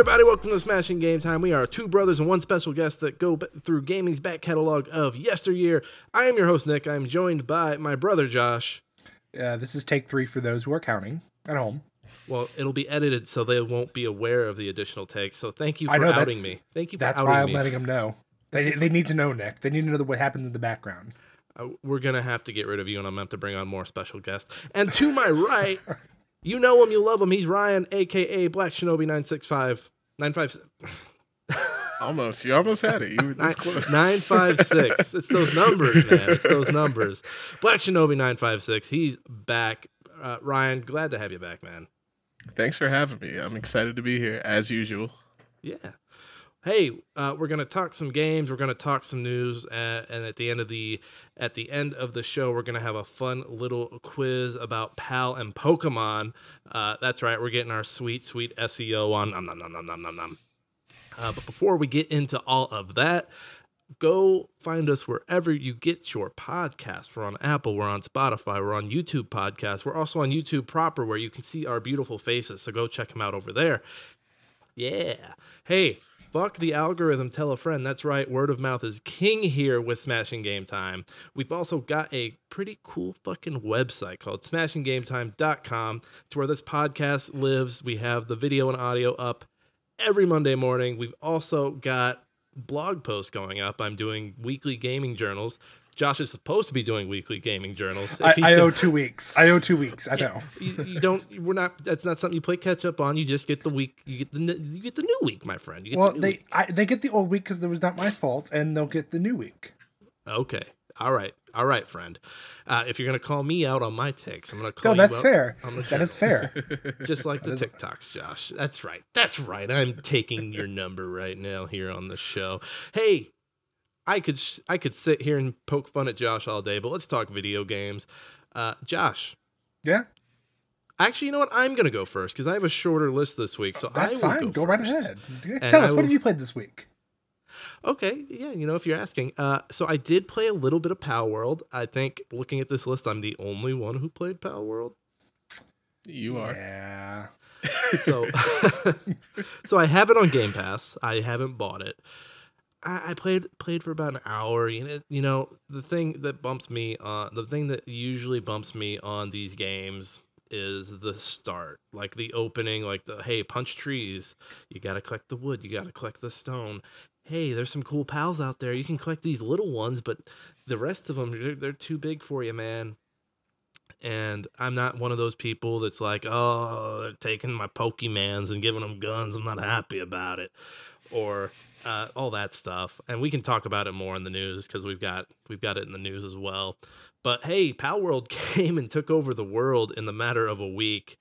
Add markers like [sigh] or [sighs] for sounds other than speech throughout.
Everybody, welcome to Smashing Game Time. We are two brothers and one special guest that go through gaming's back catalog of yesteryear. I am your host Nick. I'm joined by my brother Josh. Uh, this is take three for those who are counting at home. Well, it'll be edited so they won't be aware of the additional takes. So thank you for I know outing me. Thank you for That's why I'm me. letting them know. They, they need to know, Nick. They need to know what happens in the background. Uh, we're gonna have to get rid of you, and I'm gonna have to bring on more special guests. And to my [laughs] right, you know him, you love him. He's Ryan, aka Black Shinobi nine six five nine five [laughs] Almost. You almost had it. You were this close. nine five six. [laughs] It's those numbers, man. It's those numbers. Black Shinobi nine five six. He's back. Uh, Ryan, glad to have you back, man. Thanks for having me. I'm excited to be here as usual. Yeah. Hey, uh, we're gonna talk some games. We're gonna talk some news, uh, and at the end of the at the end of the show, we're gonna have a fun little quiz about Pal and Pokemon. Uh, that's right, we're getting our sweet, sweet SEO on. Nom, nom, nom, nom, nom, nom, nom. Uh, but before we get into all of that, go find us wherever you get your podcast. We're on Apple, we're on Spotify, we're on YouTube Podcasts. We're also on YouTube proper, where you can see our beautiful faces. So go check them out over there. Yeah. Hey, fuck the algorithm. Tell a friend. That's right. Word of mouth is king here with Smashing Game Time. We've also got a pretty cool fucking website called smashinggametime.com. It's where this podcast lives. We have the video and audio up every Monday morning. We've also got blog posts going up. I'm doing weekly gaming journals. Josh is supposed to be doing weekly gaming journals. I, I owe two weeks. I owe two weeks. I know. you, you don't. We're not. That's not something you play catch up on. You just get the week. You get the. You get the new week, my friend. You get Well, the they. I, they get the old week because it was not my fault, and they'll get the new week. Okay. All right. All right, friend. Uh, if you're gonna call me out on my takes, I'm gonna No, call you that's fair. the That fair. [laughs] Just like the is- TikToks, Josh. That's right. That's right. I'm taking your number right now here on the show. Hey, I could sh- I could sit here and poke fun at Josh all day, but let's talk video games. Uh, Josh, Yeah, actually, you know what? I'm gonna go first because I have a shorter list this week. So that's I will fine. Go, Go, right ahead. And Tell I us what have you played this week? Okay, yeah, you know, if you're asking. Uh, so I did play a little bit of Palworld. I think looking at this list, I'm the only one who played Palworld. You are. Yeah. So, [laughs] so I have it on Game Pass. I haven't bought it. I, I played played for about an hour. You know, you know, the thing that bumps me on the thing that usually bumps me on these games is the start, like the opening, like the hey, punch trees. You got to collect the wood. You got to collect the stone. Hey, there's some cool pals out there. You can collect these little ones, but the rest of them they're, they're too big for you, man. And I'm not one of those people that's like, oh, they're taking my Pokemans and giving them guns. I'm not happy about it, or uh, all that stuff. And we can talk about it more in the news because we've got we've got it in the news as well. But hey, Palworld [laughs] came and took over the world in the matter of a week,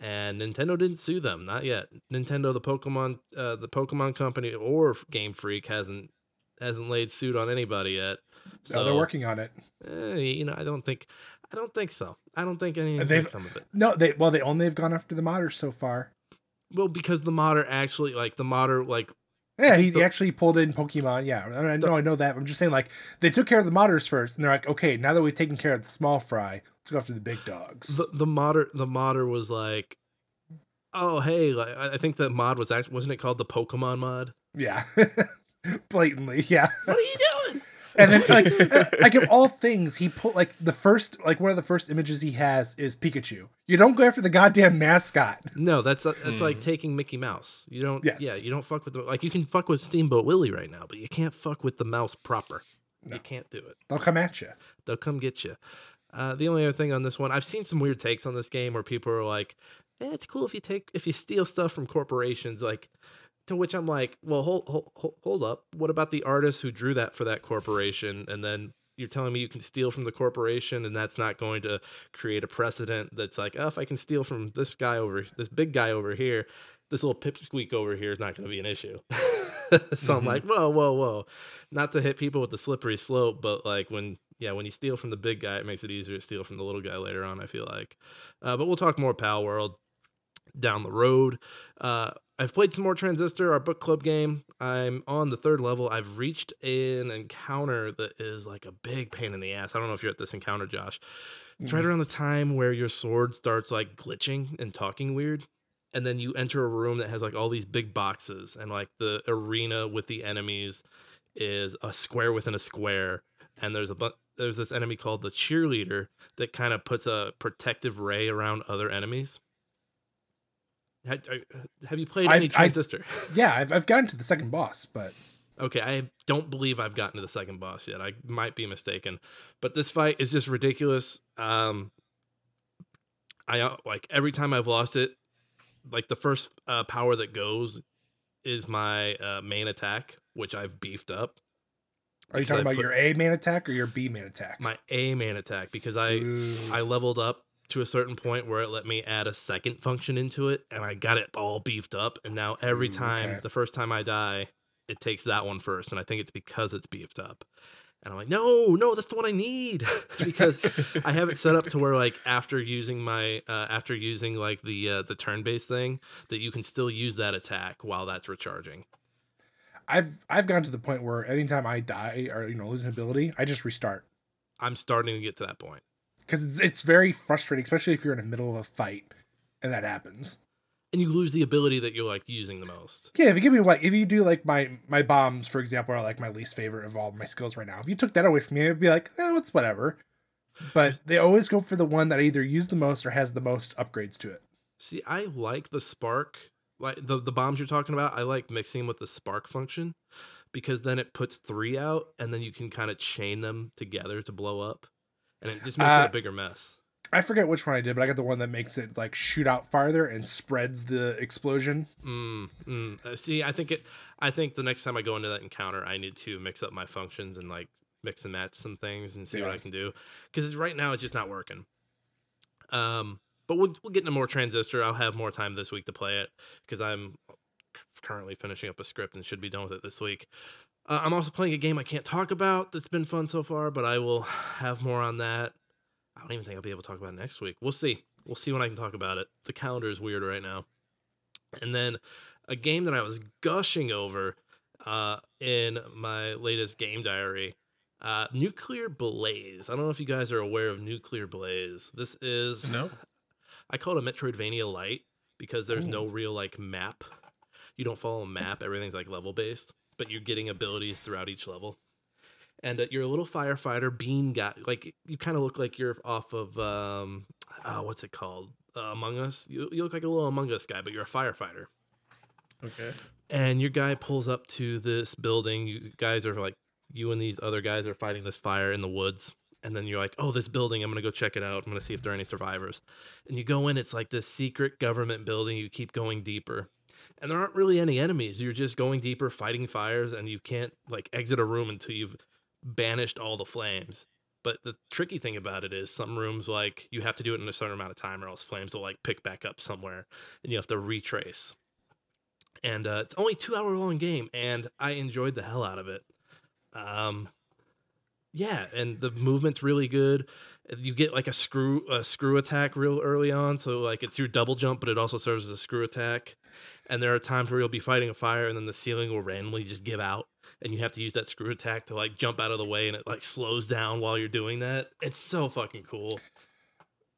and Nintendo didn't sue them, not yet. Nintendo, the Pokemon, uh, the Pokemon company, or Game Freak hasn't hasn't laid suit on anybody yet. So no, they're working on it. eh, you know, I don't think, I don't think so. I don't think anything's gonna They've- come of it. No, they well they only have gone after the modders so far. Well, because the modder actually, like the modder, like Yeah, he, The- he actually pulled in Pokemon. Yeah, I, know, I know that. I'm just saying, like, they took care of the modders first, and they're like, okay, now that we've taken care of the small fry, let's go after the big dogs. the the modder, the modder was like, oh hey, like I I think the mod was actually wasn't it called the Pokemon mod? yeah, [laughs] blatantly, yeah. What are you doing? And then, like, [laughs] like of all things, he put like the first, like one of the first images he has is Pikachu. You don't go after the goddamn mascot. No, that's that's like taking Mickey Mouse. You don't. Yes. Yeah, you don't fuck with the like. You can fuck with Steamboat Willie right now, but you can't fuck with the mouse proper. You can't do it. They'll come at you. They'll come get you. Uh, the only other thing on this one, I've seen some weird takes on this game where people are like, eh, "It's cool if you take if you steal stuff from corporations." Like, to which I'm like, "Well, hold hold hold- up. What about the artist who drew that for that corporation?" And then you're telling me you can steal from the corporation, and that's not going to create a precedent that's like, "Oh, if I can steal from this guy over this big guy over here." This little pipsqueak over here is not going to be an issue. [laughs] so I'm like, whoa, whoa, whoa. Not to hit people with the slippery slope, but like when yeah, when you steal from the big guy, it makes it easier to steal from the little guy later on. I feel like, uh, but we'll talk more Palworld down the road. Uh, I've played some more Transistor, our book club game. I'm on the third level. I've reached an encounter that is like a big pain in the ass. I don't know if you're at this encounter, Josh. It's right mm. around the time where your sword starts like glitching and talking weird. and then you enter a room that has like all these big boxes and like the arena with the enemies is a square within a square and there's a bu- there's this enemy called the cheerleader that kind of puts a protective ray around other enemies Are- have you played I- any I- transistor [laughs] Yeah, I've, I've gotten to the second boss, but Okay, I don't believe I've gotten to the second boss yet. I might be mistaken, but this fight is just ridiculous. Um, I uh, like every time I've lost it, like the first uh, power that goes is my uh, main attack, which I've beefed up. are you Because I talking about put your A main attack or your B main attack? my A main attack because I Ooh. I leveled up to a certain point where it let me add a second function into it, and I got it all beefed up. And now every Ooh, time, okay. the first time I die, it takes that one first, and I think it's because it's beefed up. And I'm like, no, no, that's the one I need [laughs] because I have it set up to where like after using my uh, after using like the uh, the turn based thing that you can still use that attack while that's recharging. I've I've gotten to the point where anytime I die or you know lose an ability, I just restart I'm starting to get to that point. Because it's it's very frustrating, especially if you're in the middle of a fight and that happens. And you lose the ability that you're like using the most. Yeah, if you give me like if you do like my my bombs, for example, are like my least favorite of all my skills right now. If you took that away from me, it'd be like, eh, it's whatever. But they always go for the one that I either use the most or has the most upgrades to it. See, I like the spark, like the the bombs you're talking about. I like mixing them with the spark function because then it puts three out, and then you can kind of chain them together to blow up, and it just makes it Uh, a bigger mess. I forget which one I did, but I got the one that makes it like shoot out farther and spreads the explosion. Mm, mm. Uh, see, I think it. I think the next time I go into that encounter, I need to mix up my functions and like mix and match some things and see what I can do because right now it's just not working. Um, but we'll we'll get into more transistor. I'll have more time this week to play it because I'm currently finishing up a script and should be done with it this week. Uh, I'm also playing a game I can't talk about that's been fun so far, but I will [sighs] have more on that. I don't even think I'll be able to talk about it next week. We'll see. We'll see when I can talk about it. The calendar is weird right now. And then a game that I was gushing over uh, in my latest game diary, uh, Nuclear Blaze. I don't know if you guys are aware of Nuclear Blaze. This is No. I call it a Metroidvania light because there's no real like map. You don't follow a map. Everything's like level based, but you're getting abilities throughout each level. And uh, you're a little firefighter bean guy. Like you kind of look like you're off of um, uh, what's it called? Uh, Among Us. You, you look like a little Among Us guy, but you're a firefighter Okay. and your guy pulls up to this building. You guys are like, you and these other guys are fighting this fire in the woods. And then you're like, oh, this building, I'm going to go check it out. I'm going to see if there are any survivors. And you go in, it's like this secret government building. You keep going deeper. And there aren't really any enemies. You're just going deeper, fighting fires, and you can't like exit a room until you've banished all the flames. But the tricky thing about it is some rooms like you have to do it in a certain amount of time or else flames will like pick back up somewhere and you have to retrace and uh, it's only two hour long game and i enjoyed the hell out of it um yeah and the movement's really good you get like a screw a screw attack real early on so like it's your double jump but it also serves as a screw attack and there are times where you'll be fighting a fire and then the ceiling will randomly just give out and you have to use that screw attack to like jump out of the way and it like slows down while you're doing that it's so fucking cool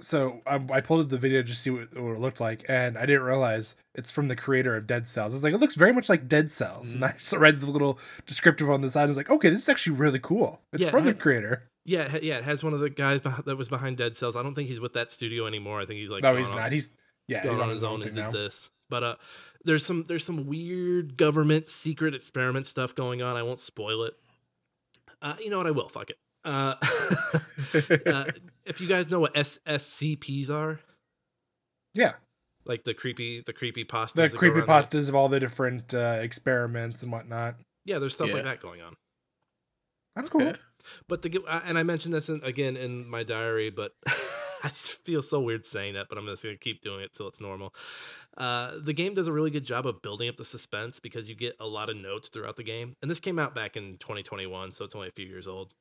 So I, I pulled up the video just to see what, what it looked like, and I didn't realize it's from the creator of Dead Cells. It's like it looks very much like Dead Cells, and I just read the little descriptive on the side. I was like, okay, this is actually really cool. It's Yeah, from the I- creator. yeah yeah it has one of the guys that was behind dead cells i don't think he's with that studio anymore i think he's like no, he's on- not. He's yeah, he's on his own and did now. this. But uh, there's some there's some weird government secret experiment stuff going on. I won't spoil it. Uh, you know what? I will. Fuck it. Uh, [laughs] uh, if you guys know what SSCPs are, Yeah, like the creepy the creepy pastas, the creepy pastas of all the different uh, experiments and whatnot. Yeah, there's stuff like that going on. That's cool. Okay. But the uh, and I mentioned this in, again in my diary, but [laughs] [laughs] I just feel so weird saying that. But I'm just gonna keep doing it till it's normal. Uh, the game does a really good job of building up the suspense because you get a lot of notes throughout the game. And this came out back in 2021, so it's only a few years old.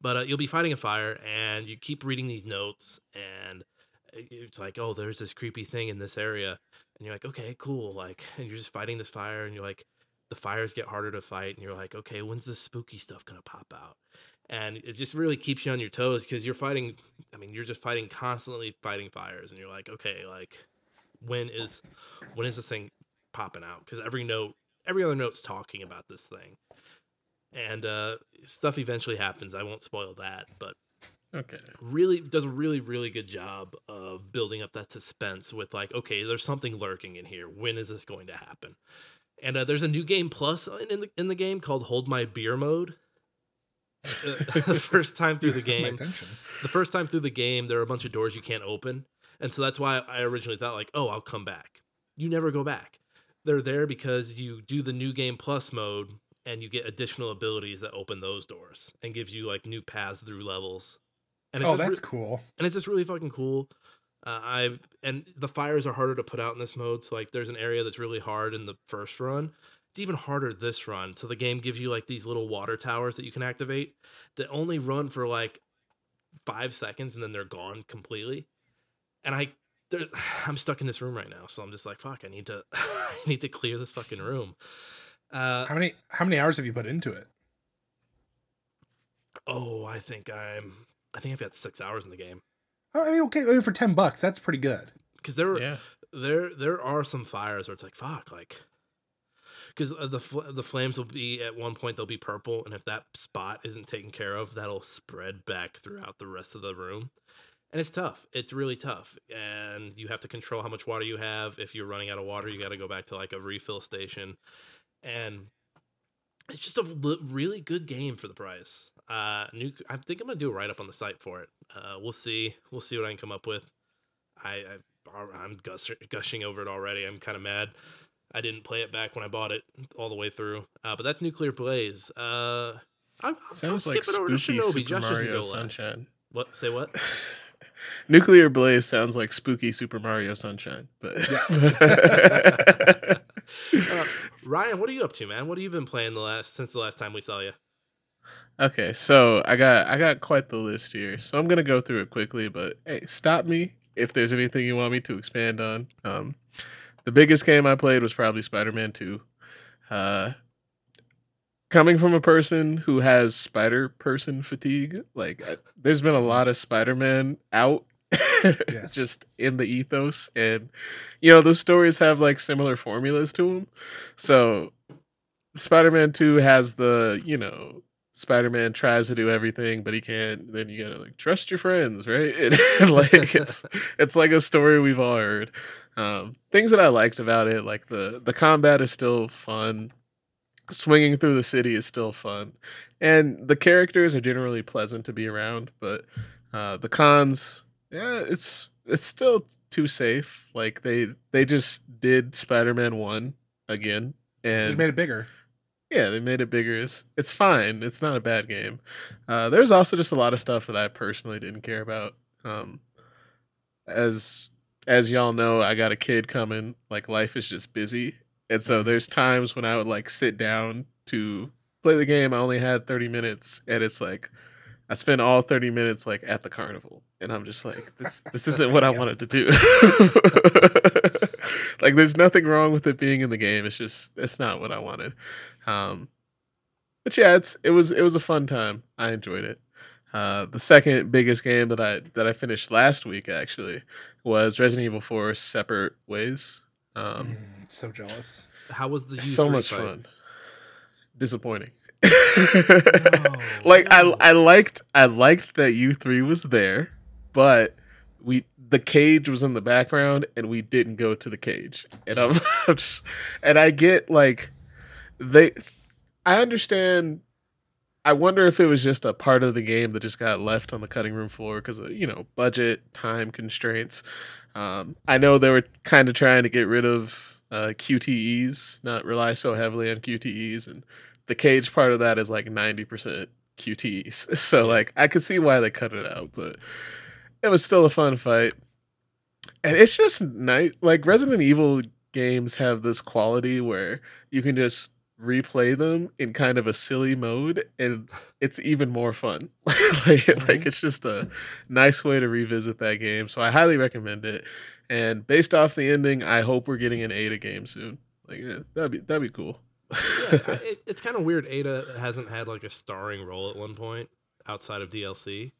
But uh, you'll be fighting a fire, and you keep reading these notes, and it's like, oh, there's this creepy thing in this area, and you're like, okay, cool, like, and you're just fighting this fire, and you're like, the fires get harder to fight, and you're like, okay, when's this spooky stuff gonna pop out? And it just really keeps you on your toes because you're fighting. I mean, you're just fighting constantly fighting fires, and you're like, okay, like, when is when is this thing popping out? Because every note, every other note's talking about this thing, and uh, stuff eventually happens. I won't spoil that, but Okay. really does a really really good job of building up that suspense with like okay there's something lurking in here when is this going to happen and uh, there's a new game plus in, in the in the game called hold my beer mode [laughs] the first time through the game the first time through the game there are a bunch of doors you can't open and so that's why i originally thought like oh i'll come back you never go back they're there because you do the new game plus mode and you get additional abilities that open those doors and gives you like new paths through levels and Oh, just re- that's cool. and it's just really fucking cool. Uh, I and the fires are harder to put out in this mode. So like, there's an area that's really hard in the first run. It's even harder this run. So the game gives you like these little water towers that you can activate that only run for like five seconds and then they're gone completely. And I there's [sighs] I'm stuck in this room right now, so I'm just like, fuck, I need to [laughs] I need to clear this fucking room. Uh, How many how many hours have you put into it? oh, I think I'm I think I've got six hours in the game Oh, I mean, okay, I mean, for ten bucks, that's pretty good. because there were Yeah. there there are some fires where it's like fuck like because the fl- the flames will be at one point they'll be purple and if that spot isn't taken care of that'll spread back throughout the rest of the room. And it's tough. It's really tough. And you have to control how much water you have. If you're running out of water you got to go back to like a refill station. And it's just a li- really good game for the price. Uh new i think i'm gonna do a write-up on the site for it. Uh we'll see. We'll see what i can come up with. I, I I'm gush- gushing over it already. I'm kind of mad. I didn't play it back when I bought it all the way through. Uh, but that's Nuclear Blaze. Uh, I'm, Sounds I'll like skip it over to spooky Super Josh Mario. Sunshine. What? Say what? [laughs] Nuclear Blaze sounds like spooky Super Mario Sunshine, but [laughs] [laughs] Uh, Ryan, what are you up to, man? What have you been playing the last since the last time we saw you? okay. So I got I got quite the list here, so I'm gonna go through it quickly. But hey, stop me if there's anything you want me to expand on. Um, the biggest game I played was probably Spider Man Two. Uh, coming from a person who has Spider Person fatigue, like I, there's been a lot of Spider Man out. [laughs] Yes. just in the ethos and you know those stories have like similar formulas to them so spider-man 2 has the you know spider-man tries to do everything but he can't then you gotta like trust your friends right? [laughs] And, like it's [laughs] it's like a story we've all heard. Um things that i liked about it like the the combat is still fun. Swinging through the city is still fun. And the characters are generally pleasant to be around but uh the cons yeah it's it's still too safe. Like they they just did spider-man 1 again and Just made it bigger. Yeah, they made it bigger. It's, it's fine. It's not a bad game. Uh, there's also just a lot of stuff that I personally didn't care about. Um, as as y'all know, I got a kid coming. Like life is just busy, and so there's times when I would like sit down to play the game. I only had 30 minutes, and it's like I spent all 30 minutes like at the carnival, and I'm just like this. This isn't what I [laughs] wanted to do. [laughs] like there's nothing wrong with it being in the game. It's just it's not what I wanted. Um, but yeah, it's it was it was a fun time. I enjoyed it. Uh, the second biggest game that I that I finished last week actually was Resident Evil 4 Separate Ways. Um, Mm, so jealous. How was the so U3 much fight? fun. Disappointing. [laughs] Like I no. I liked I liked that U three was there, but we the cage was in the background and we didn't go to the cage. And I'm [laughs] and I get like they I understand I wonder if it was just a part of the game that just got left on the cutting room floor because of you know budget time constraints. Um, I know they were kind of trying to get rid of uh, QTEs, not rely so heavily on QTEs, and the cage part of that is like ninety percent QTEs. [laughs] So like I could see why they cut it out, but it was still a fun fight. And it's just nice. Like Resident Evil games have this quality where you can just replay them in kind of a silly mode and it's even more fun [laughs] like, mm-hmm. like it's just a nice way to revisit that game so i highly recommend it and based off the ending i hope we're getting an ada game soon like yeah, that'd be that'd be cool Yeah, [laughs] it, it's kind of weird. Ada hasn't had like a starring role at one point outside of DLC.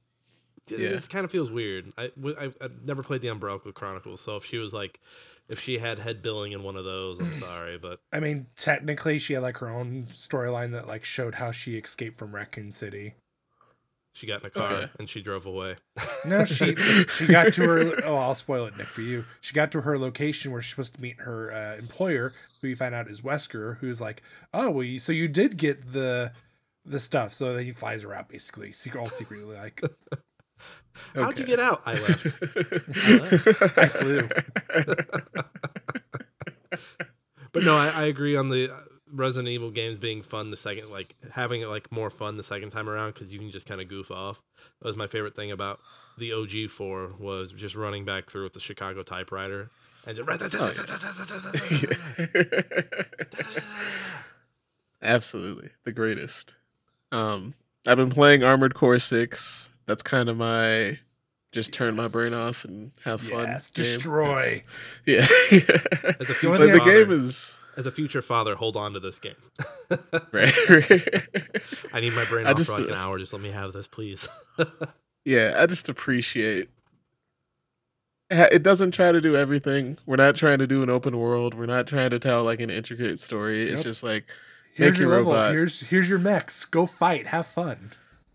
it Yeah. kind of feels weird. I, I have never played the Umbrella Chronicles, so if she was like, if she had head billing in one of those, I'm [clears throat] sorry, but I mean, technically, she had like her own storyline that like showed how she escaped from Raccoon City. She got in a car Okay. and she drove away. No, she [laughs] she got to her. Oh, I'll spoil it, Nick, for you. She got to her location where she's supposed to meet her uh, employer, who you find out is Wesker, who's like, "Oh, well, you, so you did get the the stuff." So then he flies her out, basically, secret, all secretly. Like, [laughs] How'd you get out? I left. [laughs] I flew. But no, I, I agree on the uh, Resident Evil games being fun the second, like having it like more fun the second time around because you can just kind of goof off. That was my favorite thing about the OG four was just running back through with the Chicago typewriter and just. [laughs] Absolutely, the greatest. Um, I've been playing Armored Core Six. That's kind of my just turn my brain off and have fun. yes, game. destroy. [laughs] Yeah, The but the game is as a future father, hold on to this game. [laughs] right. [laughs] I need my brain I off just- for like an hour. Just let me have this, please. [laughs] yeah, I just appreciate. It doesn't try to do everything. We're not trying to do an open world. We're not trying to tell like an intricate story. It's just like Here's Make your your level. robot. Here's here's your mechs. Go fight. Have fun.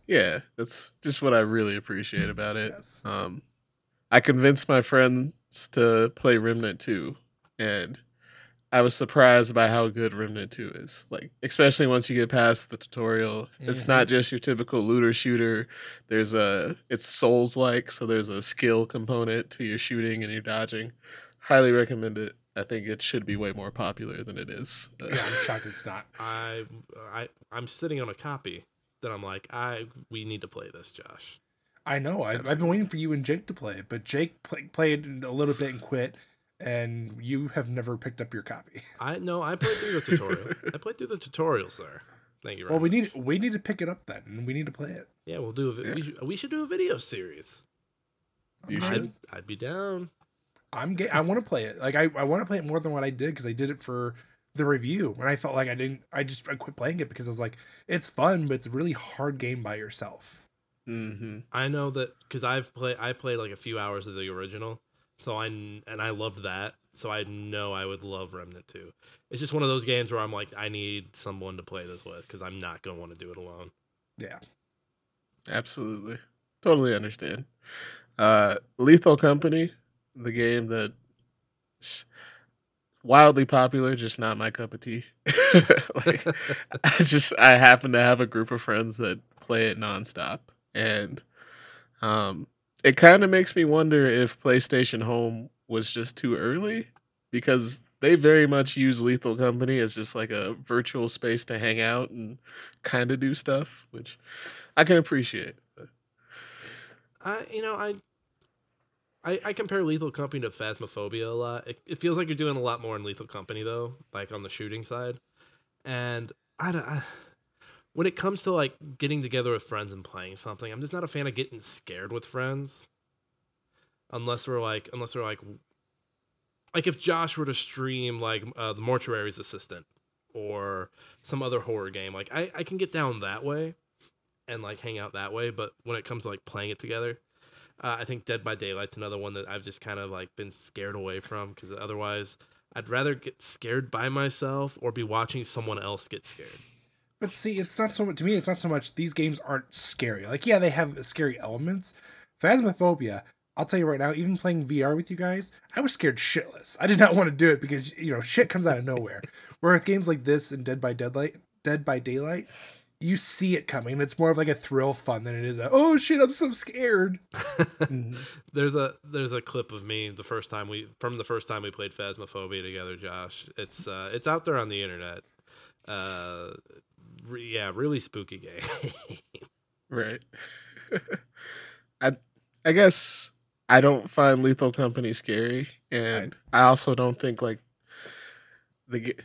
Yeah, that's just what I really appreciate about it. Yes. Um, I convinced my friends to play Remnant 2, and I was surprised by how good Remnant 2 is. Like, especially once you get past the tutorial, it's Mhm. not just your typical looter shooter. There's a it's Souls like, so there's a skill component to your shooting and your dodging. Highly recommend it. I think it should be way more popular than it is. Yeah, I'm shocked it's not. I, I, I'm sitting on a copy that I'm like, I, we need to play this, Josh. I know. I, I've been waiting for you and Jake to play it, but Jake play, played a little bit and quit, and you have never picked up your copy. [laughs] I no, I played through the tutorial. I played through the tutorial, sir. Thank you. Very Well, we much. need we need to pick it up then, and we need to play it. Yeah, we'll do. A, vi- Yeah. we, should, we should do a video series. You I'm should. good. I'd, I'd be down. I'm ga- I want to play it. Like I, I want to play it more than what I did because I did it for the review, and I felt like I didn't. I just I quit playing it because I was like, it's fun, but it's a really hard game by yourself. hmm I know that because I've played. I played like a few hours of the original, so I and I loved that. So I know I would love Remnant too. It's just one of those games where I'm like, I need someone to play this with because I'm not gonna want to do it alone. Yeah. Absolutely. Totally understand. Uh Lethal Company, the game that wildly popular, just not my cup of tea. [laughs] like I just I happen to have a group of friends that play it nonstop. And um it kind of makes me wonder if PlayStation Home was just too early because they very much use Lethal Company as just like a virtual space to hang out and kind of do stuff, which I can appreciate. I you know I I, I compare Lethal Company to Phasmophobia a lot. It, it feels like you're doing a lot more in Lethal Company though, like on the shooting side. And I, don't- when it comes to like getting together with friends and playing something, I'm just not a fan of getting scared with friends. Unless we're like unless we're like like if Josh were to stream like uh, the Mortuary's Assistant or some other horror game, like I, I can get down that way and like hang out that way. But when it comes to like playing it together, uh, I think Dead by Daylight's another one that I've just kind of like been scared away from because otherwise I'd rather get scared by myself or be watching someone else get scared. But see, it's not so much to me. It's not so much these games aren't scary. Like, yeah, they have scary elements. Phasmophobia. I'll tell you right now, even playing VR with you guys, I was scared shitless. I did not want to do it because you know shit comes out of nowhere. [laughs] Where with games like this and Dead by Deadlight, Dead by Daylight, you see it coming. It's more of like a thrill fun than it is a oh shit, I'm so scared. [laughs] There's a there's a clip of me the first time we from the first time we played Phasmophobia together, Josh. It's uh it's out there on the internet. Uh re- yeah, really spooky game. Right. [laughs] I I guess I don't find Lethal Company scary, and I also don't think like the ga-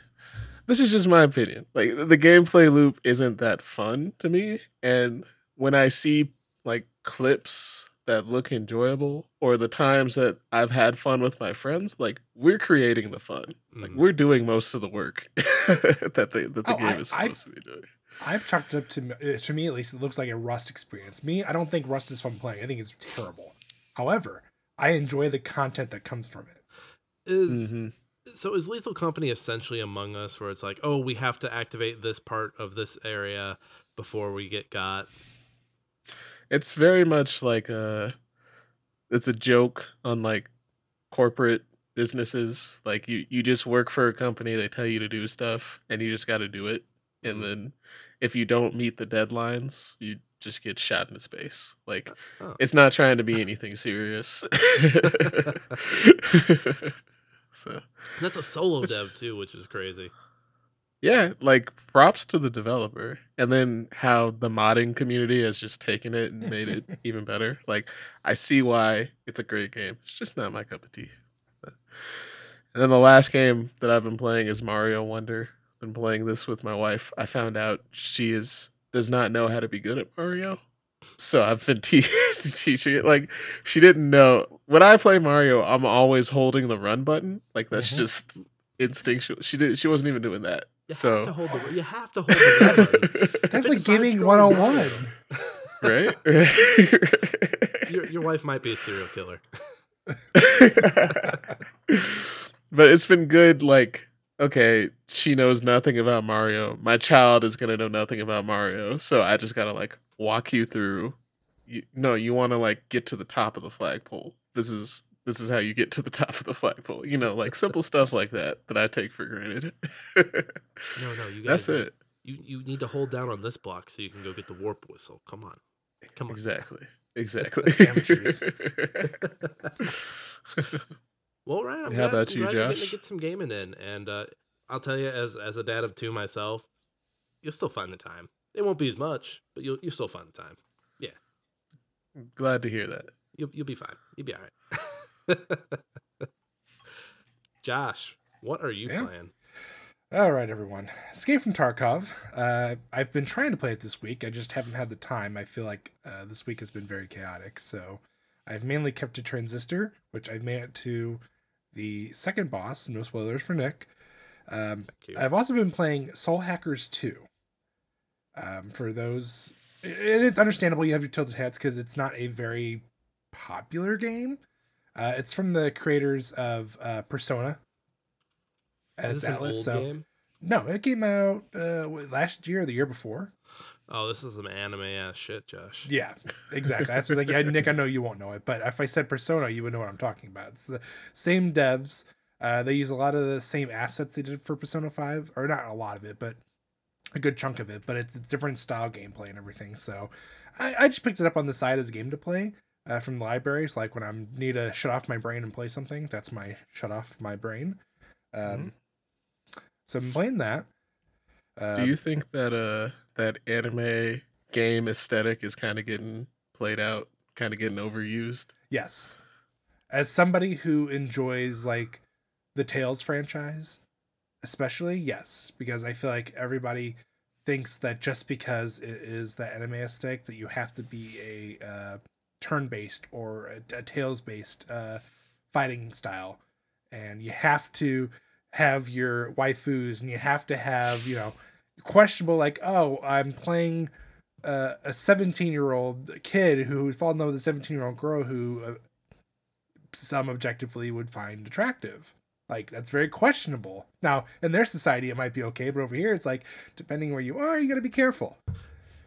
this is just my opinion. Like the gameplay loop isn't that fun to me, and when I see like clips that look enjoyable or the times that I've had fun with my friends, like we're creating the fun. Like Mhm. we're doing most of the work [laughs] that the that the Oh, game I- is I've- supposed to be doing. I've chalked it up to uh, to me at least. It looks like a Rust experience. Me, I don't think Rust is fun playing. I think it's terrible. However, I enjoy the content that comes from it. Is Mhm. so is Lethal Company essentially Among Us, where it's like, oh, we have to activate this part of this area before we get got. It's very much like a it's a joke on like corporate businesses. Like you you just work for a company, they tell you to do stuff and you just got to do it. And Mhm. then if you don't meet the deadlines, you just get shot into space. Like Oh. it's not trying to be anything serious. [laughs] [laughs] so That's a solo Which- dev too, which is crazy. Yeah, like props to the developer. And then how the modding community has just taken it and made it [laughs] even better. Like I see why it's a great game. It's just not my cup of tea. But- And then the last game that I've been playing is Mario Wonder. Been playing this with my wife. I found out she is does not know how to be good at Mario. So I've been [laughs] te- teaching it. Like she didn't know. When I play Mario, I'm always holding the run button. Like that's Mhm. just instinctual. She did. She wasn't even doing that. You so have to hold the you have to hold the button. [laughs] That's like gaming side-scrolling 101. [laughs] right? your your wife might be a serial killer. [laughs] but it's been good like okay she knows nothing about mario my child is gonna know nothing about mario so i just gotta like walk you through you, no you want to like get to the top of the flagpole this is this is how you get to the [laughs] top of the flagpole you know like simple stuff like that that i take for granted [laughs] No, no, you that's gotta- it You you need to hold down on this block so you can go get the warp whistle. Come on. Come on. exactly [laughs] exactly Amateurs. Well, right. I'm How glad, about you, glad Josh? to get some gaming in, and uh, I'll tell you, as as a dad of two myself, you'll still find the time. It won't be as much, but you'll you'll still find the time. Yeah. Glad to hear that You'll you'll be fine. You'll be all right. [laughs] Josh, what are you Yeah. playing? All right, everyone. Escape from Tarkov. Uh, I've been trying to play it this week. I just haven't had the time. I feel like uh, this week has been very chaotic. So I've mainly kept to Transistor, which I've made it to the second boss. No spoilers for Nick. Um. I've also been playing Soul Hackers 2. Um, for those, and it's understandable you have your tilted hats because it's not a very popular game. Uh, it's from the creators of uh, Persona. It's Atlus, old so game? no, it came out uh, last year or the year before. Oh, this is some anime ass shit, Josh. Yeah, exactly. I was like, yeah, Nick, I know you won't know it, but if I said Persona, you would know what I'm talking about. It's the same devs. Uh, they use a lot of the same assets they did for Persona 5, or not a lot of it, but a good chunk of it. But it's a different style gameplay and everything. So I, I just picked it up on the side as a game to play uh, from the libraries. Like when I need to shut off my brain and play something, that's my shut off my brain. Um, So I'm playing that. Uh, Do you think that uh that anime game aesthetic is kind of getting played out, kind of getting overused? Yes. As somebody who enjoys like the Tales franchise, especially, yes, because I feel like everybody thinks that just because it is that anime aesthetic that you have to be a uh, turn-based or a, a Tales-based uh, fighting style, and you have to have your waifus and you have to have you know questionable like oh I'm playing uh, a 17 year old kid who fallen in love with a 17 year old girl who uh, some objectively would find attractive. Like that's very questionable. Now, in their society, it might be okay, but over here, it's like depending where you are, you got to be careful.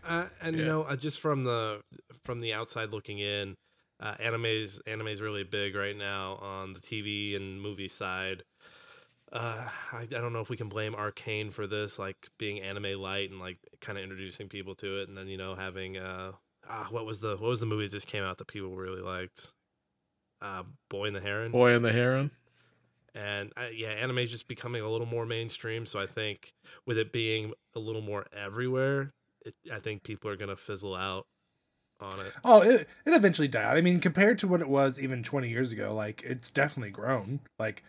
Uh, and you know, uh, just from the from the outside looking in, uh, anime's anime's really big right now on the TV and movie side. Uh, I, I don't know if we can blame Arcane for this, like being anime light and like kind of introducing people to it, and then you know having uh, ah, what was the what was the movie that just came out that people really liked? Uh, Boy and the Heron. Boy and the Heron. and uh, yeah anime is just becoming a little more mainstream so i think with it being a little more everywhere it, i think people are gonna fizzle out on it Oh, it, it eventually died. I mean, compared to what it was even 20 years ago, like it's definitely grown, like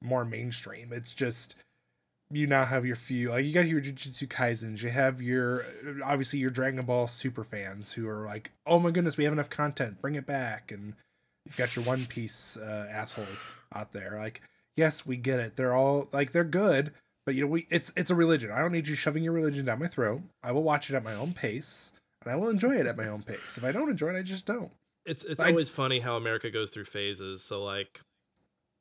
more mainstream. It's just you now have your few, like you got your Jujutsu Kaisens, you have your obviously your Dragon Ball super fans who are like, oh my goodness, we have enough content, bring it back, and you've got your One Piece uh, assholes out there. Like, yes, we get it. They're all like they're good, But you know, we it's it's a religion. I don't need you shoving your religion down my throat. I will watch it at my own pace, and I will enjoy it at my own pace. If I don't enjoy it, I just don't. It's it's I always just- funny how America goes through phases. So like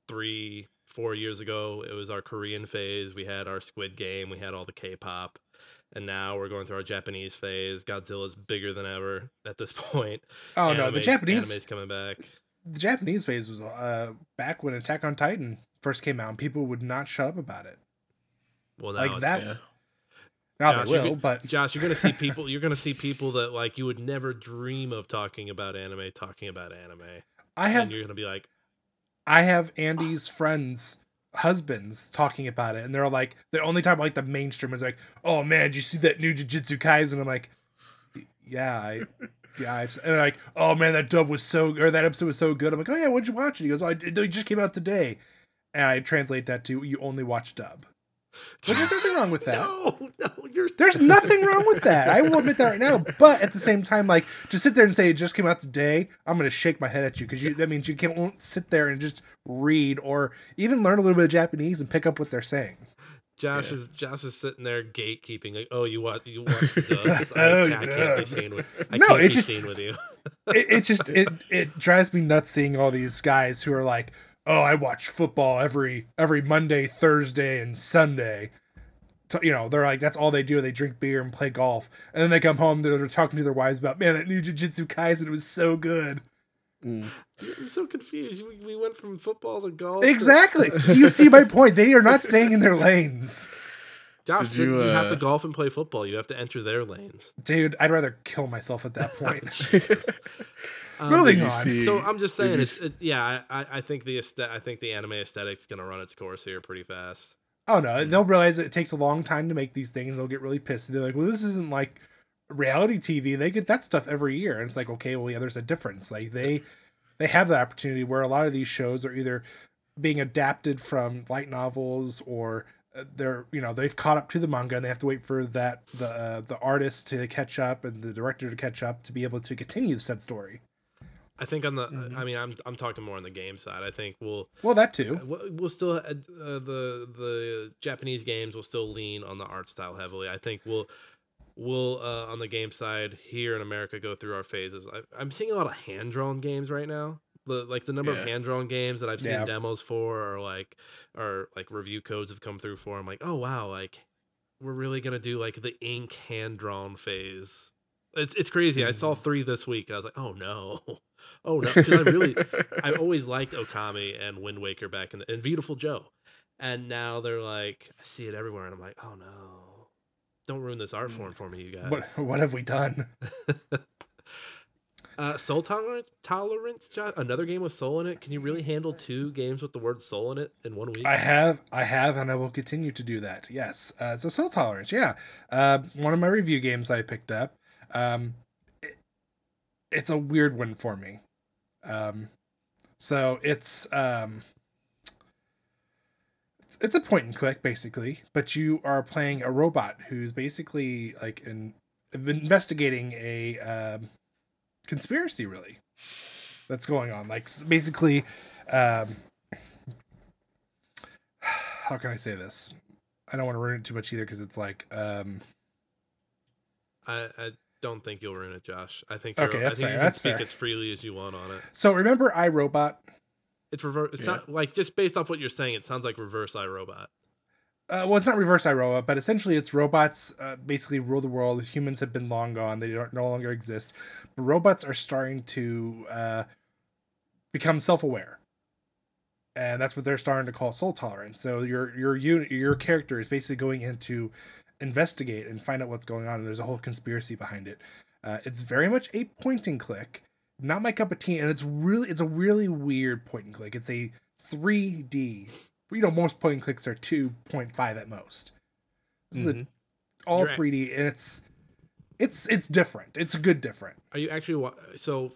three, four years ago, it was our Korean phase. We had our Squid Game. We had all the K-pop, and now we're going through our Japanese phase. Godzilla's bigger than ever at this [laughs] point. Oh no, the Japanese anime's coming back. the Japanese phase was uh back when Attack on Titan first came out, and people would not shut up about it. Well, now Like it's- that. Yeah. Now Josh, they will, could- but Josh, you're gonna see [laughs] people. You're gonna see people that like you would never dream of talking about anime, talking about anime, I and have you're gonna be like, I have Andy's friends husbands talking about it and they're like they only about like the mainstream is like oh man did you see that new jujutsu kaisen i'm like yeah i yeah I've, and they're like oh man that dub was so or that episode was so good i'm like oh yeah what'd you watch it he goes oh, it it just came out today and i translate that to you only watch dub but there's nothing wrong with that [laughs] no, no, you're there's [laughs] nothing wrong with that. I will admit that right now. But at the same time, like to sit there and say it just came out today, I'm gonna shake my head at you because you that means you can't won't sit there and just read or even learn a little bit of Japanese and pick up what they're saying. Josh Yeah. is Josh is sitting there gatekeeping, like, oh, you watch you watch the dubs. [laughs] Oh, I, I can't be seen with I No, can't it be just- seen with you. It, it just it it drives me nuts seeing all these guys who are like, oh, I watch football every every Monday, Thursday, and Sunday. So, you know, they're like that's all they do. They drink beer and play golf, and then they come home. They're, they're talking to their wives about, man, that new Jujutsu Kaisen It was so good. Mm. I'm so confused. We, we went from football to golf. to- Exactly. [laughs] Do you see my point? They are not staying in their lanes. Josh, Did you, you, you have uh, to golf and play football. You have to enter their lanes. Dude, I'd rather kill myself at that point. [laughs] Um, Moving on. see- So I'm just saying, it's, s- it's yeah. I, I- I think the aesthet- I think the anime aesthetic's gonna run its course here pretty fast. oh no, they'll realize it takes a long time to make these things. They'll get really pissed. They're like, well, this isn't like reality TV. They get that stuff every year. And it's like, okay, well, yeah, there's a difference. Like they they have the opportunity where a lot of these shows are either being adapted from light novels or uh, they're you know they've caught up to the manga and they have to wait for that the uh, the artist to catch up and the director to catch up to be able to continue the said story. I think on the. Mhm. I mean, I'm I'm talking more on the game side. I think we'll Well, that too. we'll we'll still uh, the the Japanese games will still lean on the art style heavily. I think we'll we'll uh, on the game side here in America go through our phases. I, I'm seeing a lot of hand drawn games right now. The like the number of hand drawn games that I've seen Yeah. demos for, or like or like review codes have come through for. I'm like, oh wow, like we're really gonna do like the ink hand drawn phase. It's it's crazy. I saw three this week. I was like, oh no, [laughs] oh no, because I really I always liked Okami and Wind Waker back in the and Beautiful Joe. And now they're like, I see it everywhere, and I'm like, oh no. Don't ruin this art form for me, you guys. What what have we done? [laughs] Uh, soul tolerance, tolerance, John. Another game with soul in it. Can you really handle two games with the word soul in it in one week? I have, I have, and I will continue to do that. Yes. Uh, so soul tolerance, yeah. Uh, one of my review games I picked up. Um, it's a weird one for me. Um, so it's um, it's- a point and click basically, but you are playing a robot who's basically like an investigating a um, conspiracy, really. That's going on. Like basically, um, [sighs] how can I say this? I don't want to ruin it too much either because it's like, um, I, I don't think you'll ruin it, Josh. I think Okay, that's I think fair, You can that's speak fair. as freely as you want on it. so remember iRobot? It's reverse. It's Yeah. not like just based off what you're saying. It sounds like reverse iRobot. Uh, well, it's not reverse iRobot, but essentially it's robots uh, basically rule the world. Humans have been long gone; they don't no longer exist. But robots are starting to uh, become self-aware, and that's what they're starting to call soul tolerance. So your your unit, your character is basically going in to investigate and find out what's going on. And there's a whole conspiracy behind it. Uh, it's very much a point and click, not my cup of tea, and it's really it's a really weird point and click. It's a 3D you know most point and clicks are 2.5 at most this is a, Mhm. all You're 3d and it's it's it's different it's a good different Are you actually wa- so?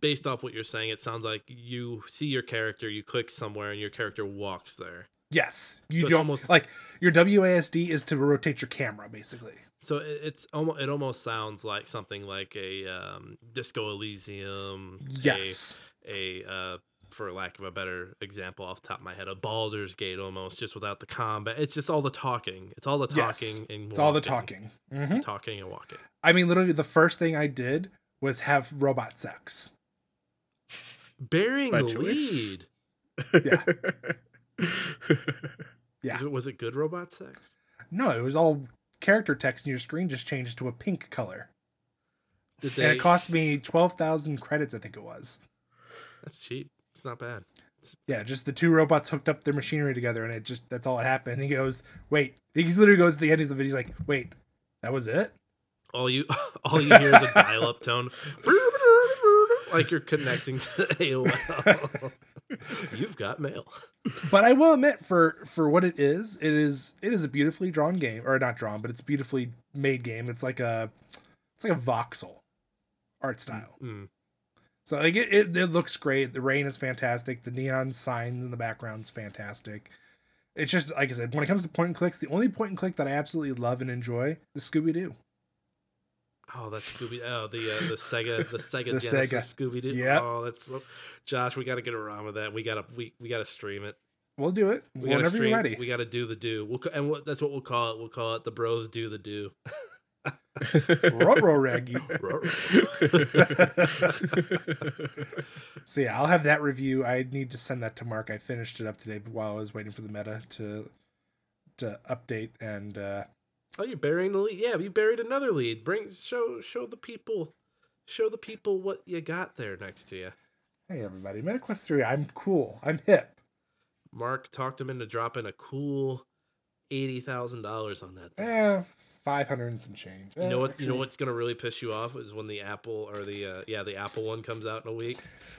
Based off what you're saying, it sounds like you see your character, you click somewhere, and your character walks there. Yes you So don't almost- like your wasd is to rotate your camera basically So it, it's almost it almost sounds like something like a um, Disco Elysium. a- yes A, uh, for lack of a better example off the top of my head, a Baldur's Gate almost, just without the combat. It's just all the talking. It's all the talking Yes, and It's all the walking. talking. hmm talking and walking. I mean, literally, the first thing I did was have robot sex. Bearing By the choice. lead. Yeah. [laughs] Yeah. Was it, good robot sex? No, it was all character text, and your screen just changed to a pink color. Did And it cost me twelve thousand credits, I think it was. That's cheap. It's not bad. Yeah, just the two robots hooked up their machinery together, and it just that's all it happened. [laughs] he goes, "Wait," he literally goes to the end of the video. He's like, "Wait, that was it?" All you [laughs] all you hear is a dial-up tone, [laughs] like you're connecting to AOL. [laughs] You've got mail. But I will admit, for for what it is, it is it is a beautifully drawn game, or not drawn, but it's beautifully made game. It's like a it's like a voxel art style. Mm. So like it, it, it looks great. The rain is fantastic. The neon signs in the background's fantastic. It's just like I said, when it comes to point and clicks, the only point and click that I absolutely love and enjoy is Scooby Doo. Oh, that's Scooby. Oh, the uh, the Sega, the [laughs] Sega The Genesis Scooby Doo. Yep. Oh, that's. Josh. We got to get around with that. We gotta we we gotta stream it. We'll do it We gotta whenever stream. you're ready. We gotta do the do. We'll and what, that's what we'll call it. We'll call it the Bros do the do. [laughs] Ruh-roh, Raggy. [laughs] So yeah, I'll have that review. I need to send that to Mark. I finished it up today while I was waiting for the meta to to update and uh oh, you're burying the lead. Yeah, you buried another lead. Bring show show the people, show the people what you got there next to you. hey everybody, MetaQuest 3, I'm cool. I'm hip. Mark talked him into dropping a cool eighty thousand dollars on that. Thing. Eh, 500 and some change. You know Eh, what? You know what's gonna really piss you off is when the Apple or the uh, yeah the Apple one comes out in a week,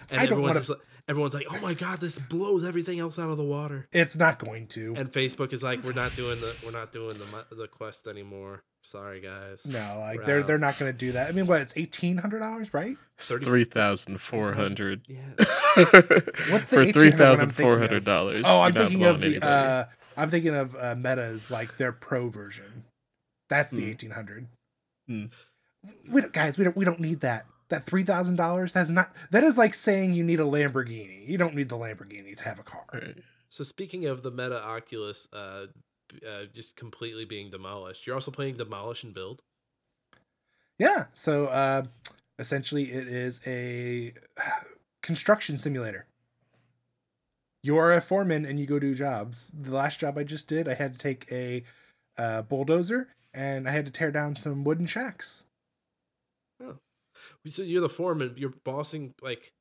and I don't everyone's wanna- just like, everyone's like, oh my god, this blows everything else out of the water. It's not going to. And Facebook is like, we're not doing the we're not doing the the quest anymore. Sorry guys. no, like We're they're out. they're not going to do that. I mean, what? It's eighteen hundred dollars, right? It's three thousand four hundred. Yeah. [laughs] What's the for 1,800 I'm thinking of? dollars? Oh, I'm thinking of the. uh I'm thinking of uh, Meta's like their pro version. That's the Hmm. eighteen hundred. Hmm. We don't, guys, we don't we don't need that. That three thousand dollars. That's not. That is like saying you need a Lamborghini. You don't need the Lamborghini to have a car. Right. So speaking of the Meta Oculus, uh, uh, just completely being demolished, you're also playing Demolish and Build. Yeah. So uh, essentially, it is a [sighs] construction simulator. You are a foreman and you go do jobs. The last job I just did, I had to take a uh, bulldozer and I had to tear down some wooden shacks. Oh. So you're the foreman. You're bossing like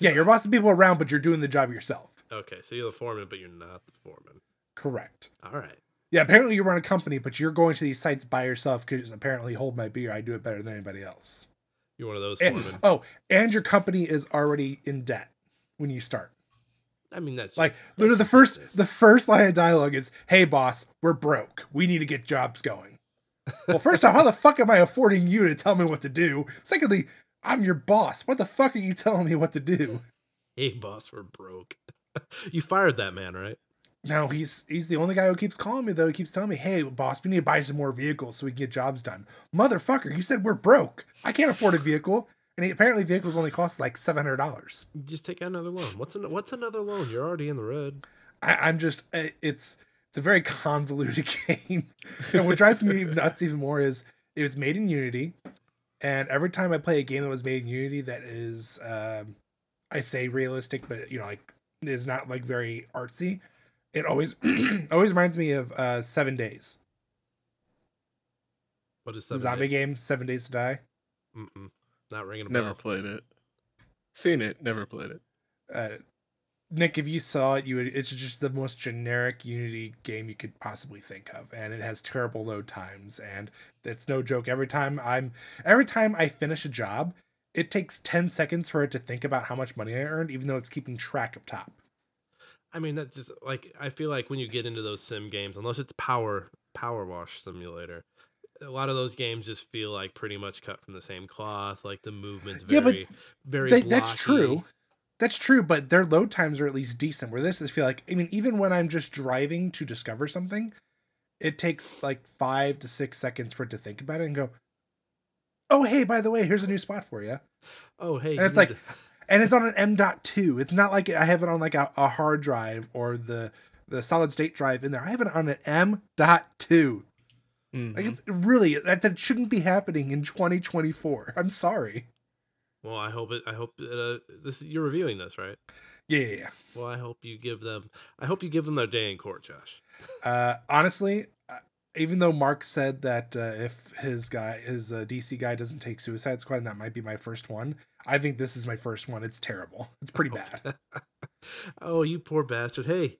Yeah, you're bossing people around, but you're doing the job yourself. okay. So you're the foreman, but you're not the foreman. Correct. All right. Yeah, apparently you run a company, but you're going to these sites by yourself because apparently, hold my beer, I do it better than anybody else. You're one of those And, foremen. oh, and your company is already in debt when you start. I mean, that's Like that's literally the first business. the first line of dialogue is, "Hey boss, we're broke. We need to get jobs going." Well, first off, how the fuck am I affording you to tell me what to do? Secondly, I'm your boss. What the fuck are you telling me what to do? hey boss, we're broke. [laughs] you fired that man, right? No, he's he's the only guy who keeps calling me though. He keeps telling me, "Hey boss, we need to buy some more vehicles so we can get jobs done." Motherfucker, you said we're broke. I can't afford a vehicle, and he, apparently vehicles only cost like seven hundred dollars. Just take out another loan. What's an, what's another loan? You're already in the red. I, I'm just it's it's a very [laughs] convoluted game. [laughs] and what drives me nuts even more is it was made in Unity, and every time I play a game that was made in Unity that is, um, I say realistic, but you know, like is not like very artsy. It always [clears throat] always reminds me of uh, Seven Days, What is the that? zombie game, Seven Days to Die. Mm-mm. Not ringing a bell. Never bell. played it. Seen it, never played it. Uh, Nick, if you saw it, you would. It's just the most generic Unity game you could possibly think of, and it has terrible load times. And it's no joke. Every time I'm, every time I finish a job, it takes ten seconds for it to think about how much money I earned, even though it's keeping track up top. I mean, that's just like I feel like when you get into those sim games, unless it's power power wash simulator, a lot of those games just feel like pretty much cut from the same cloth. Like the movements Yeah, but very, very. They- that's true. That's true, but their load times are at least decent. Where this is feel like, I mean, even when I'm just driving to discover something, it takes like five to six seconds for it to think about it and go, "Oh, hey, by the way, here's a new spot for you." Oh, hey, And it's like, to- and it's on an M.2. It's not like I have it on like a, a hard drive or the the solid state drive in there. I have it on an M. M.2. Mhm. Like it's really that, that shouldn't be happening in 2024. I'm sorry. Well, I hope it. I hope it, uh, this. You're reviewing this, right? Yeah. Well, I hope you give them. I hope you give them their day in court, Josh. [laughs] Uh, honestly, uh, even though Mark said that uh, if his guy, his uh, DC guy, doesn't take Suicide Squad, and that might be my first one. I think this is my first one. It's terrible. It's pretty bad. [laughs] oh, you poor bastard. Hey,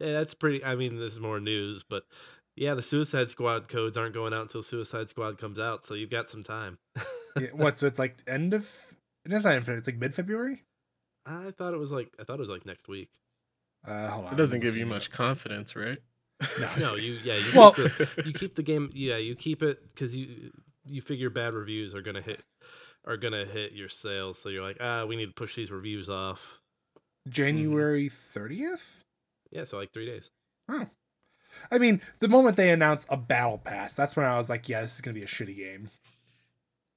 yeah, that's pretty. I mean, this is more news, but yeah, the Suicide Squad codes aren't going out until Suicide Squad comes out, so you've got some time. [laughs] Yeah, what? So it's like end of. It's not infinite. It's like mid February. I thought it was like I thought it was like next week. Uh, hold on. It doesn't give you much confidence, right? up. No, you yeah, you [laughs] Well- keep the, you keep the game. Yeah, you keep it because you you figure bad reviews are gonna hit are gonna hit your sales. So you're like, ah, we need to push these reviews off. January 30th. Yeah, so like three days. Oh. I mean, the moment they announced a battle pass, that's when I was like, yeah, this is gonna be a shitty game.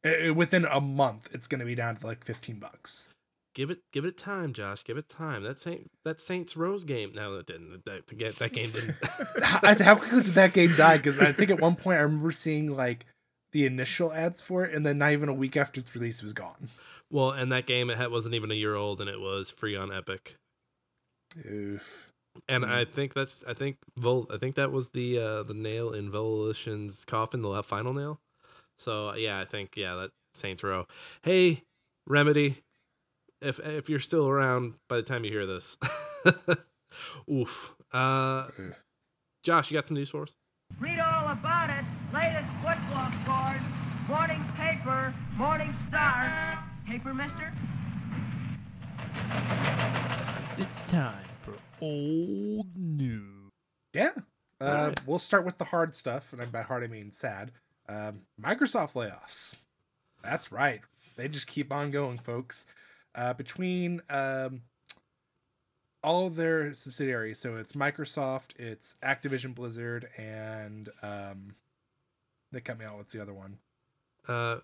I- I- within a month, it's gonna be down to like 15 bucks. Give it give it time, Josh. Give it time. That Saint that Saints Row game. No, that didn't. That that, that game didn't. [laughs] [laughs] I said, how quickly did that game die? Because I think at one point I remember seeing like the initial ads for it, and then not even a week after its release, it was gone. well, and that game it had, wasn't even a year old, and it was free on Epic. Oof. And Mhm. I think that's I think Vol I think that was the uh the nail in Volition's coffin, the last final nail. So yeah, I think yeah that Saints Row. Hey, Remedy, if if you're still around by the time you hear this, [laughs] oof. Uh, Josh, you got some news for us? Read all about it. Latest football scores. Morning paper. Morning star. Paper, mister? It's time for old news. Yeah. Uh, Alright. We'll start with the hard stuff, and by hard I mean sad. Um, Microsoft layoffs. That's right. They just keep on going, folks. Uh, between um, all of their subsidiaries, so it's Microsoft, it's Activision Blizzard, and um, they cut me out. What's the other one? Uh,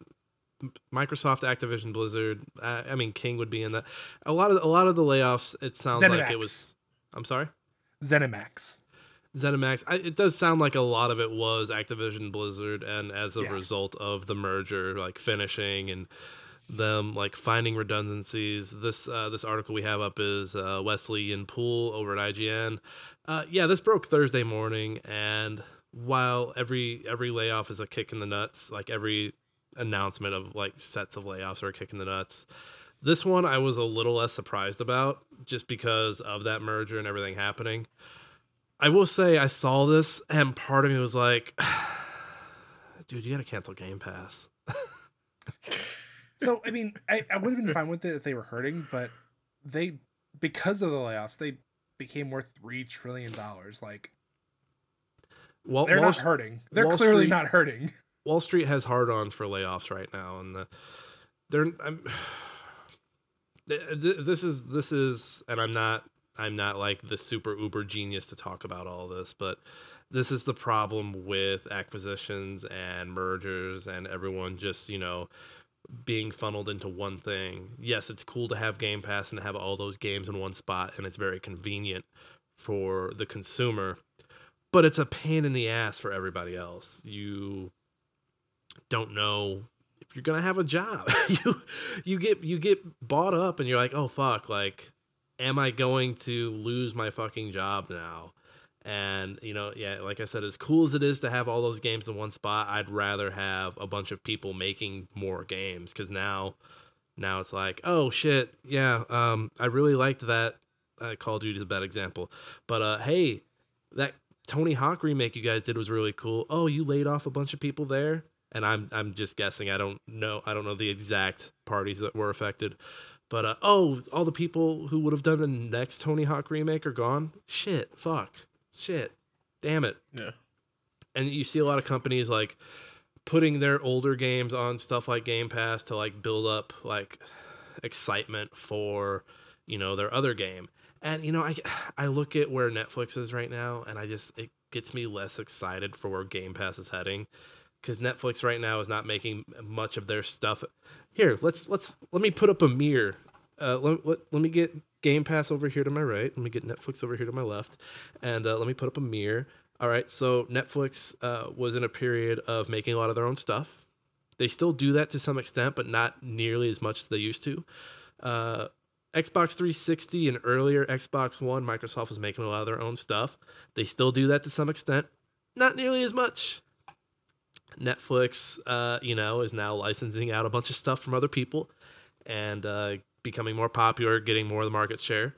Microsoft, Activision, Blizzard. Uh, I mean, King would be in that. A lot of a lot of the layoffs. It sounds like it was. I'm sorry. ZeniMax. ZeniMax. I, it does sound like a lot of it was Activision Blizzard, and as a Yeah. result of the merger, like finishing and them like finding redundancies. This uh, this article we have up is uh, Wesley Yin-Poole over at IGN. Uh, yeah, this broke Thursday morning, and while every every layoff is a kick in the nuts, like every announcement of like sets of layoffs are a kick in the nuts. This one I was a little less surprised about just because of that merger and everything happening. I will say I saw this and part of me was like, [sighs] dude, you gotta cancel Game Pass. So I mean, I, I would have been fine with it if they were hurting, but they because of the layoffs, they became worth three trillion dollars. Like Wall, they're Wall, not hurting. They're Wall clearly Street- not hurting. Wall Street has hard-ons for layoffs right now, and the, they're. I'm, this is this is, and I'm not I'm not like the super uber genius to talk about all this, but this is the problem with acquisitions and mergers and everyone just you know being funneled into one thing. Yes, it's cool to have Game Pass and to have all those games in one spot, and it's very convenient for the consumer, but it's a pain in the ass for everybody else. You don't know you're gonna have a job. [laughs] you you get you get bought up, and you're like, oh fuck, like, am I going to lose my fucking job now? And you know, yeah, like I said, as cool as it is to have all those games in one spot, I'd rather have a bunch of people making more games because now, now it's like, oh shit, yeah, um, I really liked that. Uh, Call of Duty is a bad example, but uh, hey, that Tony Hawk remake you guys did was really cool. Oh, you laid off a bunch of people there, and I'm I'm just guessing. I don't know. I don't know the exact parties that were affected, but uh, oh, all the people who would have done the next Tony Hawk remake are gone. Shit, fuck, shit, damn it. Yeah. And you see a lot of companies like putting their older games on stuff like Game Pass to like build up like excitement for you know their other game. And you know, I [sighs] I look at where Netflix is right now, and I just it gets me less excited for where Game Pass is heading, because Netflix right now is not making much of their stuff. Here, let's let's let me put up a mirror uh, let, let, let me get Game Pass over here to my right. Let me get Netflix over here to my left, and uh, let me put up a mirror. All right, so Netflix uh, was in a period of making a lot of their own stuff. They still do that to some extent, but not nearly as much as they used to. Uh, Xbox 360 and earlier Xbox One, Microsoft was making a lot of their own stuff. They still do that to some extent, not nearly as much. Netflix, uh, you know, is now licensing out a bunch of stuff from other people and uh, becoming more popular, getting more of the market share.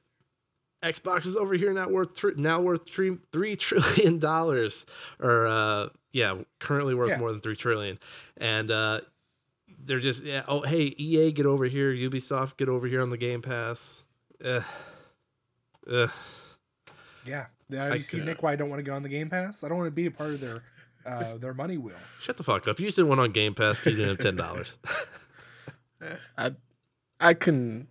Xbox is over here now worth thr now worth three three [laughs] trillion dollars, or uh, yeah, currently worth Yeah. more than three trillion, and uh, they're just yeah. Oh hey, EA, get over here. Ubisoft, get over here on the Game Pass. Ugh. Ugh. Yeah. Now I you see, Nick, why I don't want to go on the Game Pass? I don't want to be a part of their uh, their money will. Shut the fuck up. You used to went on Game Pass you didn't have ten dollars. [laughs] I I can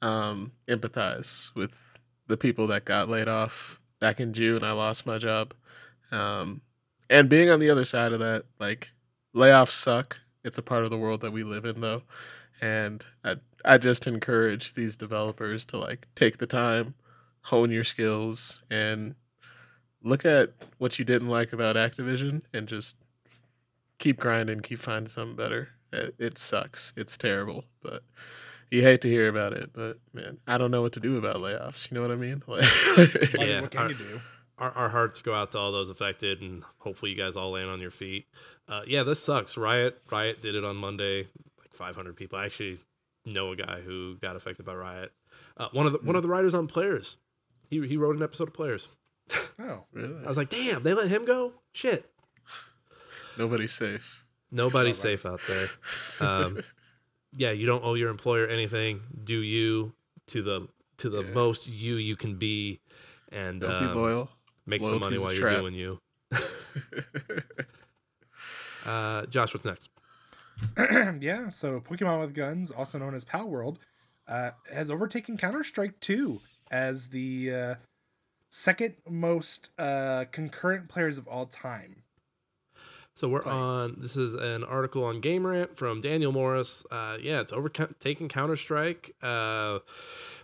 um empathize with the people that got laid off back in June. I lost my job. Um and being on the other side of that, like layoffs suck. It's a part of the world that we live in though. And I I just encourage these developers to like take the time, hone your skills and look at what you didn't like about Activision and just keep grinding, keep finding something better. It, it sucks. It's terrible, but you hate to hear about it. But man, I don't know what to do about layoffs. You know what I mean? [laughs] Like, [laughs] Like, Yeah, what can our- you do? our, our hearts go out to all those affected and hopefully you guys all land on your feet uh, yeah this sucks riot riot did it on monday like 500 people i actually know a guy who got affected by riot uh, one of the one of the writers on players he, he wrote an episode of players [laughs] Oh, really, i was like damn they let him go shit nobody's safe. nobody's Oh, right. safe out there um, yeah you don't owe your employer anything do you to the to the Yeah. most you you can be and Don't um, be loyal. make some money while you're trap. doing you [laughs] uh, josh what's next [clears throat] yeah. So Pokemon with Guns, also known as Palworld, uh, has overtaken Counter Strike 2 as the uh, second most uh, concurrent players of all time. So we're Play. on. This is an article on Game Rant from Daniel Morris. Uh, yeah, it's overtaking Counter Strike. Uh,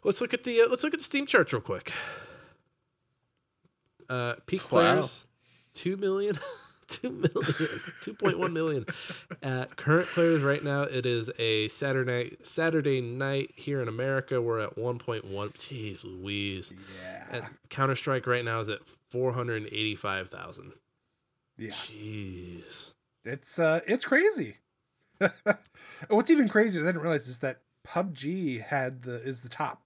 let's look at the uh, let's look at the Steam charts real quick. Uh, peak Wow. players, two million, [laughs] [laughs] two million, 2.1 million. Uh, current players right now, it is a Saturday Saturday night here in America. We're at 1.1. Jeez Louise. Yeah. Counter Strike right now is at 485,000. Yeah. Jeez. It's uh it's crazy. [laughs] What's even crazier, I didn't realize is that PUBG had the is the top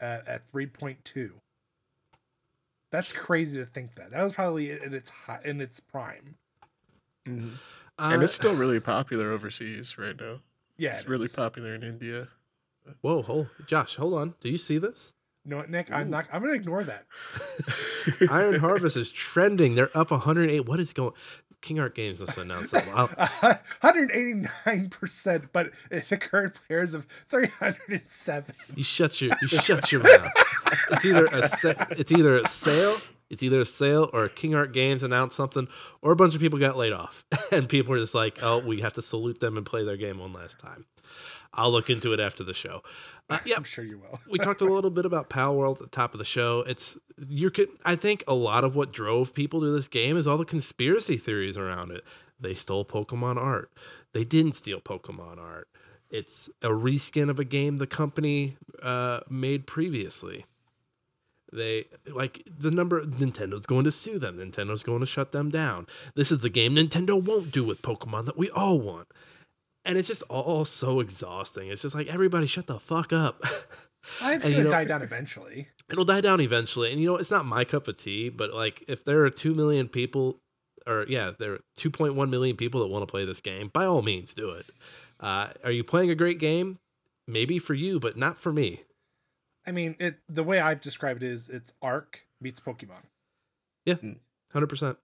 at, at 3.2. That's crazy to think that. That was probably in its high, in its prime. Mhm. Uh, and it's still [sighs] really popular overseas right now. Yeah, it's it really is. popular in India. Whoa, hold, Josh, hold on. Do you see this? No, know what, Nick? I'm not. I'm gonna ignore that. [laughs] Iron [laughs] Harvest is trending. They're up 108. What is going? King Art Games just announced that. Wow. [laughs] 189 percent, but the current players of 307. You shut your you [laughs] shut your mouth. It's either a sa- it's either a sale, it's either a sale or King Art Games announced something, or a bunch of people got laid off, [laughs] and people are just like, oh, we have to salute them and play their game one last time. I'll look into it after the show. Uh, [laughs] yeah, I'm sure you will. [laughs] we talked a little bit about Palworld at the top of the show. It's you could I think a lot of what drove people to this game is all the conspiracy theories around it. They stole Pokemon art. They didn't steal Pokemon art. It's a reskin of a game the company uh, made previously. They like the number Nintendo's going to sue them. Nintendo's going to shut them down. This is the game Nintendo won't do with Pokemon that we all want. And it's just all so exhausting. It's just like everybody shut the fuck up. [laughs] Uh, It's gonna you know- die down eventually. it'll die down eventually. And you know, it's not my cup of tea, but like if there are 2 million people or yeah, there are 2.1 million people that want to play this game, by all means do it. Uh, are you playing a great game? Maybe for you, but not for me. I mean, it. The way I've described it is, it's Ark meets Pokemon, Yeah, 100%.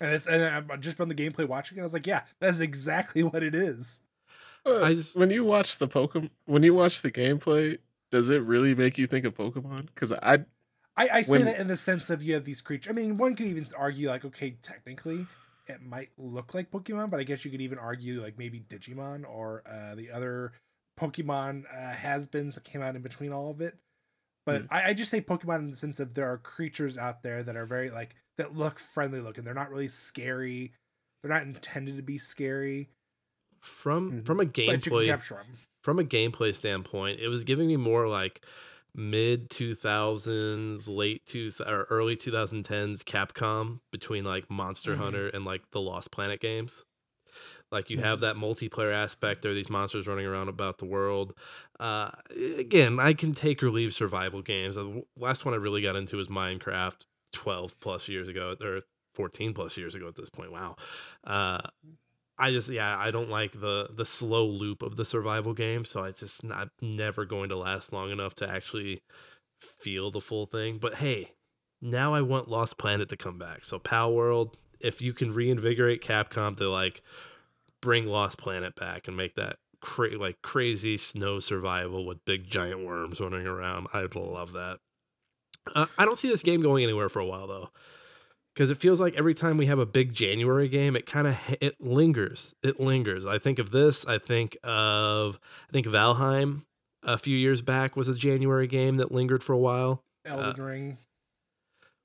and it's and I just on the gameplay watching it, I was like, yeah, that's exactly [laughs] what it is. Uh, I just- when you watch the Pokemon, when you watch the gameplay, does it really make you think of Pokemon? Because I I, I say When- that in the sense of you have these creatures. I mean, one could even argue like, okay, technically, it might look like Pokemon, but I guess you could even argue like maybe Digimon or uh, the other Pokemon uh, has-beens that came out in between all of it. But Mm. I, I just say Pokemon in the sense of there are creatures out there that are very like that look friendly looking. They're not really scary. They're not intended to be scary, From Mhm. from a but you can gameplay from a gameplay standpoint, it was giving me more like mid 2000s, late two or early 2010s Capcom between like Monster Mhm. Hunter and like the Lost Planet games. Like you Mm-hmm. have that multiplayer aspect. There are these monsters running around about the world. Uh, again, I can take or leave survival games. The last one I really got into was Minecraft 12 plus years ago, or 14 plus years ago at this point. Wow. Uh, I just yeah, I don't like the the slow loop of the survival game, so it's just not never going to last long enough to actually feel the full thing. But hey, now I want Lost Planet to come back. So Palworld, if you can reinvigorate Capcom to like bring Lost Planet back and make that cra- like crazy snow survival with big giant worms running around, I'd love that. Uh, I don't see this game going anywhere for a while though because it feels like every time we have a big January game, it kind of it lingers. It lingers. I think of this. I think of I think Valheim a few years back was a January game that lingered for a while. Elden Ring.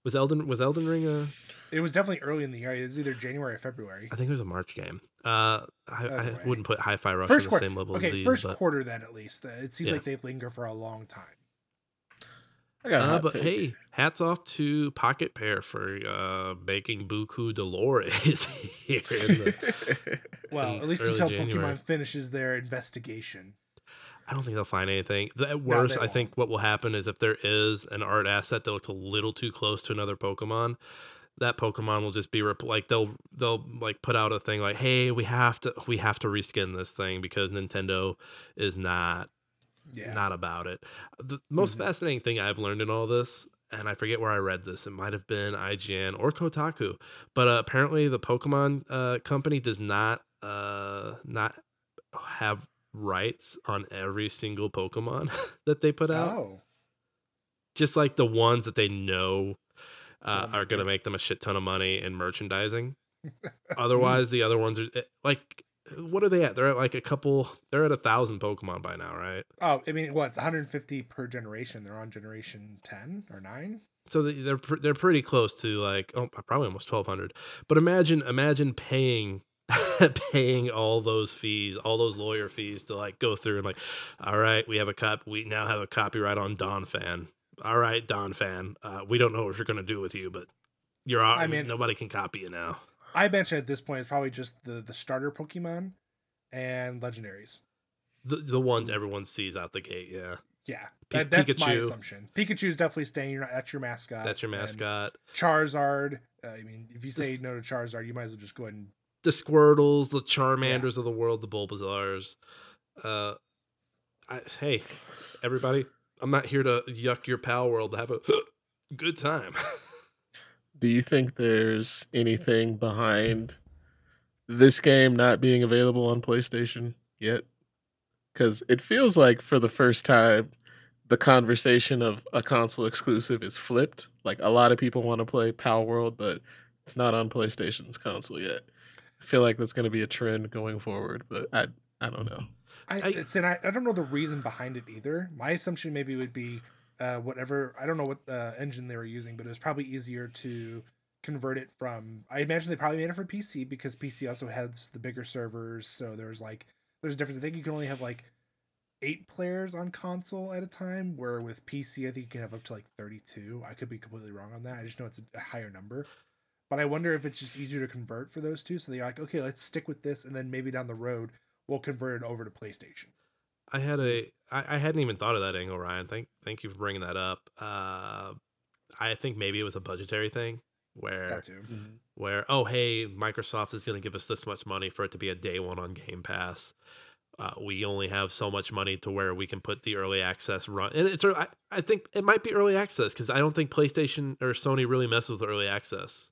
Was Elden was Elden Ring a? It was definitely early in the year. It was either January or February. I think it was a March game. Uh, I, I wouldn't put Hi-Fi Rush First on the quarter. same level Okay, as these. first but, quarter then at least. Uh, It seems Yeah. like they linger for a long time. I got a uh, but take. hey, hats off to Pocketpair for uh, making Buku Dolores [laughs] here. In the, [laughs] Well, in at least until January. Pokemon finishes their investigation. I don't think they'll find anything. The- At worst, they I think what will happen is if there is an art asset that looks a little too close to another Pokemon, that Pokemon will just be rep- like they'll they'll like put out a thing like, hey, we have to we have to reskin this thing because Nintendo is not Yeah. Mm-hmm. not about it. The most fascinating thing I've learned in all this, and I forget where I read this, it might have been IGN or Kotaku, but uh, apparently the Pokemon uh, company does not uh, not have rights on every single Pokemon [laughs] that they put out. Oh. Just like the ones that they know uh, Oh are going to make them a shit ton of money in merchandising. [laughs] Otherwise, the other ones are eh, like, what are they at? They're at like a couple. They're at a thousand Pokemon by now, right? Oh, I mean, what? It's 150 per generation. They're on generation 10 or 9. So they- they're they're pretty close to like oh probably almost twelve hundred. But imagine imagine paying [laughs] paying all those fees, all those lawyer fees to like go through and like, all right, we have a cop, we now have a copyright on Donphan. All right, Donphan, uh, we don't know what you're gonna do with you, but you're. I mean- nobody can copy you now. I mentioned at this point it's probably just the the starter Pokemon and legendaries. The the ones everyone sees out the gate, yeah. Yeah, Pi- that, that's my assumption. Pikachu. Pikachu's definitely staying. You're not, that's your mascot. That's your and mascot. Charizard. Uh, I mean, if you say This- no to Charizard, you might as well just go ahead and. the Squirtles, the Charmanders of the world, the Bulbasaurs. Uh, I, hey, everybody, I'm not here to yuck your pal world to have a [gasps] good time. [laughs] Do you think there's anything behind this game not being available on PlayStation yet? Because it feels like for the first time, the conversation of a console exclusive is flipped. Like a lot of people want to play Palworld, but it's not on PlayStation's console yet. I feel like that's going to be a trend going forward, but I I don't know. I, I- and I, I don't know the reason behind it either. My assumption maybe would be uh, whatever. I don't know what uh, engine they were using, but it was probably easier to convert it from. I imagine they probably made it for PC because PC also has the bigger servers. So there's like there's a difference. I think you can only have like eight players on console at a time, where with PC I think you can have up to like 32. I could be completely wrong on that. I just know it's a higher number. But I wonder if it's just easier to convert for those two. So they're like, okay, let's stick with this, and then maybe down the road we'll convert it over to PlayStation. I had a, I, I hadn't even thought of that angle, Ryan. Thank, thank you for bringing that up. Uh, I think maybe it was a budgetary thing where, Got to. where oh hey, Microsoft is going to give us this much money for it to be a day one on Game Pass. Uh, we only have so much money to where we can put the early access run, and it's. I, I think it might be early access because I don't think PlayStation or Sony really messes with early access.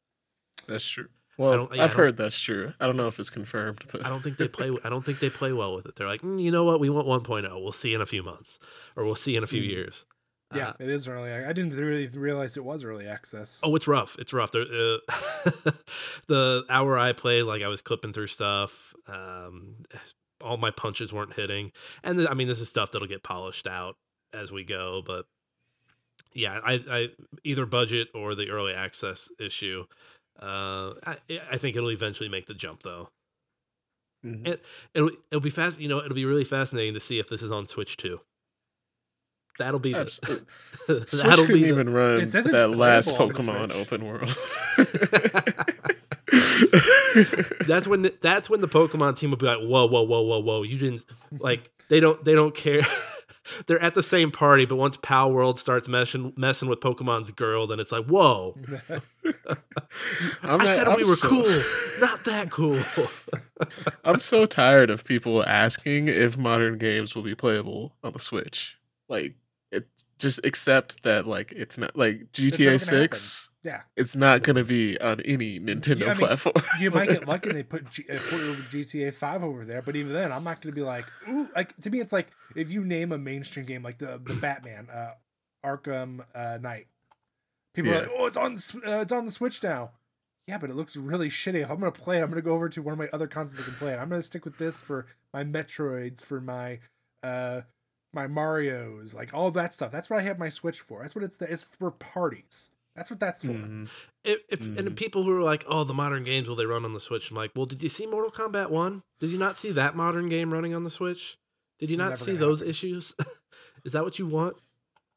That's true. Well, don't- yeah, I I've don't- heard that's true. I don't know if it's confirmed, but I don't think they play. I don't think they play well with it. They're like, "Mm, you know what? We want 1.0. We'll see in a few months, or we'll see in a few Mm. years. Yeah, Uh, it is early. I didn't really realize it was early access. Oh, it's rough. It's rough. There, uh, [laughs] the hour I played, like I was clipping through stuff. Um, all my punches weren't hitting. And th- I mean, this is stuff that'll get polished out as we go, but yeah, I, I either budget or the early access issue. Uh, I, I think it'll eventually make the jump though. Mhm. It it'll it'll be fast. You know, it'll be really fascinating to see if this is on Switch too. That'll be the, Absolutely. [laughs] that'll couldn't be the- even run It says that last Pokemon open world. [laughs] that's when the, that's when the Pokemon team will be like, whoa, whoa, whoa, whoa, whoa. You didn't like they don't they don't care. [laughs] They're at the same party, but once Palworld starts messing messing with Pokemon's girl, then it's like, whoa. [laughs] I'm I not- said I'm we were so- cool, not that cool. [laughs] I'm so tired of people asking if modern games will be playable on the Switch. Like, it just accept that like it's not like GTA gonna Six. Yeah. It's not gonna be on any Nintendo I mean, platform. You might get lucky and [laughs] they put, G- uh, put over GTA Five over there, but even then, I'm not going to be like, ooh. Like to me, it's like if you name a mainstream game like the the Batman, uh, Arkham uh, Knight, people Yeah. are like, oh, it's on uh, it's on the Switch now. Yeah, but it looks really shitty. I'm going to play it, I'm going to go over to one of my other consoles I can play it. I'm going to stick with this for my Metroids, for my uh my Mario's, like all that stuff. That's what I have my Switch for. That's what it's it's for parties. That's what that's for. Mhm. if, if and Mhm. people who are like, oh, the modern games will they run on the Switch? I'm like, well, did you see Mortal Kombat One? Did you not see that modern game running on the Switch? Did you It's not see those happen. issues? [laughs] Is that what you want?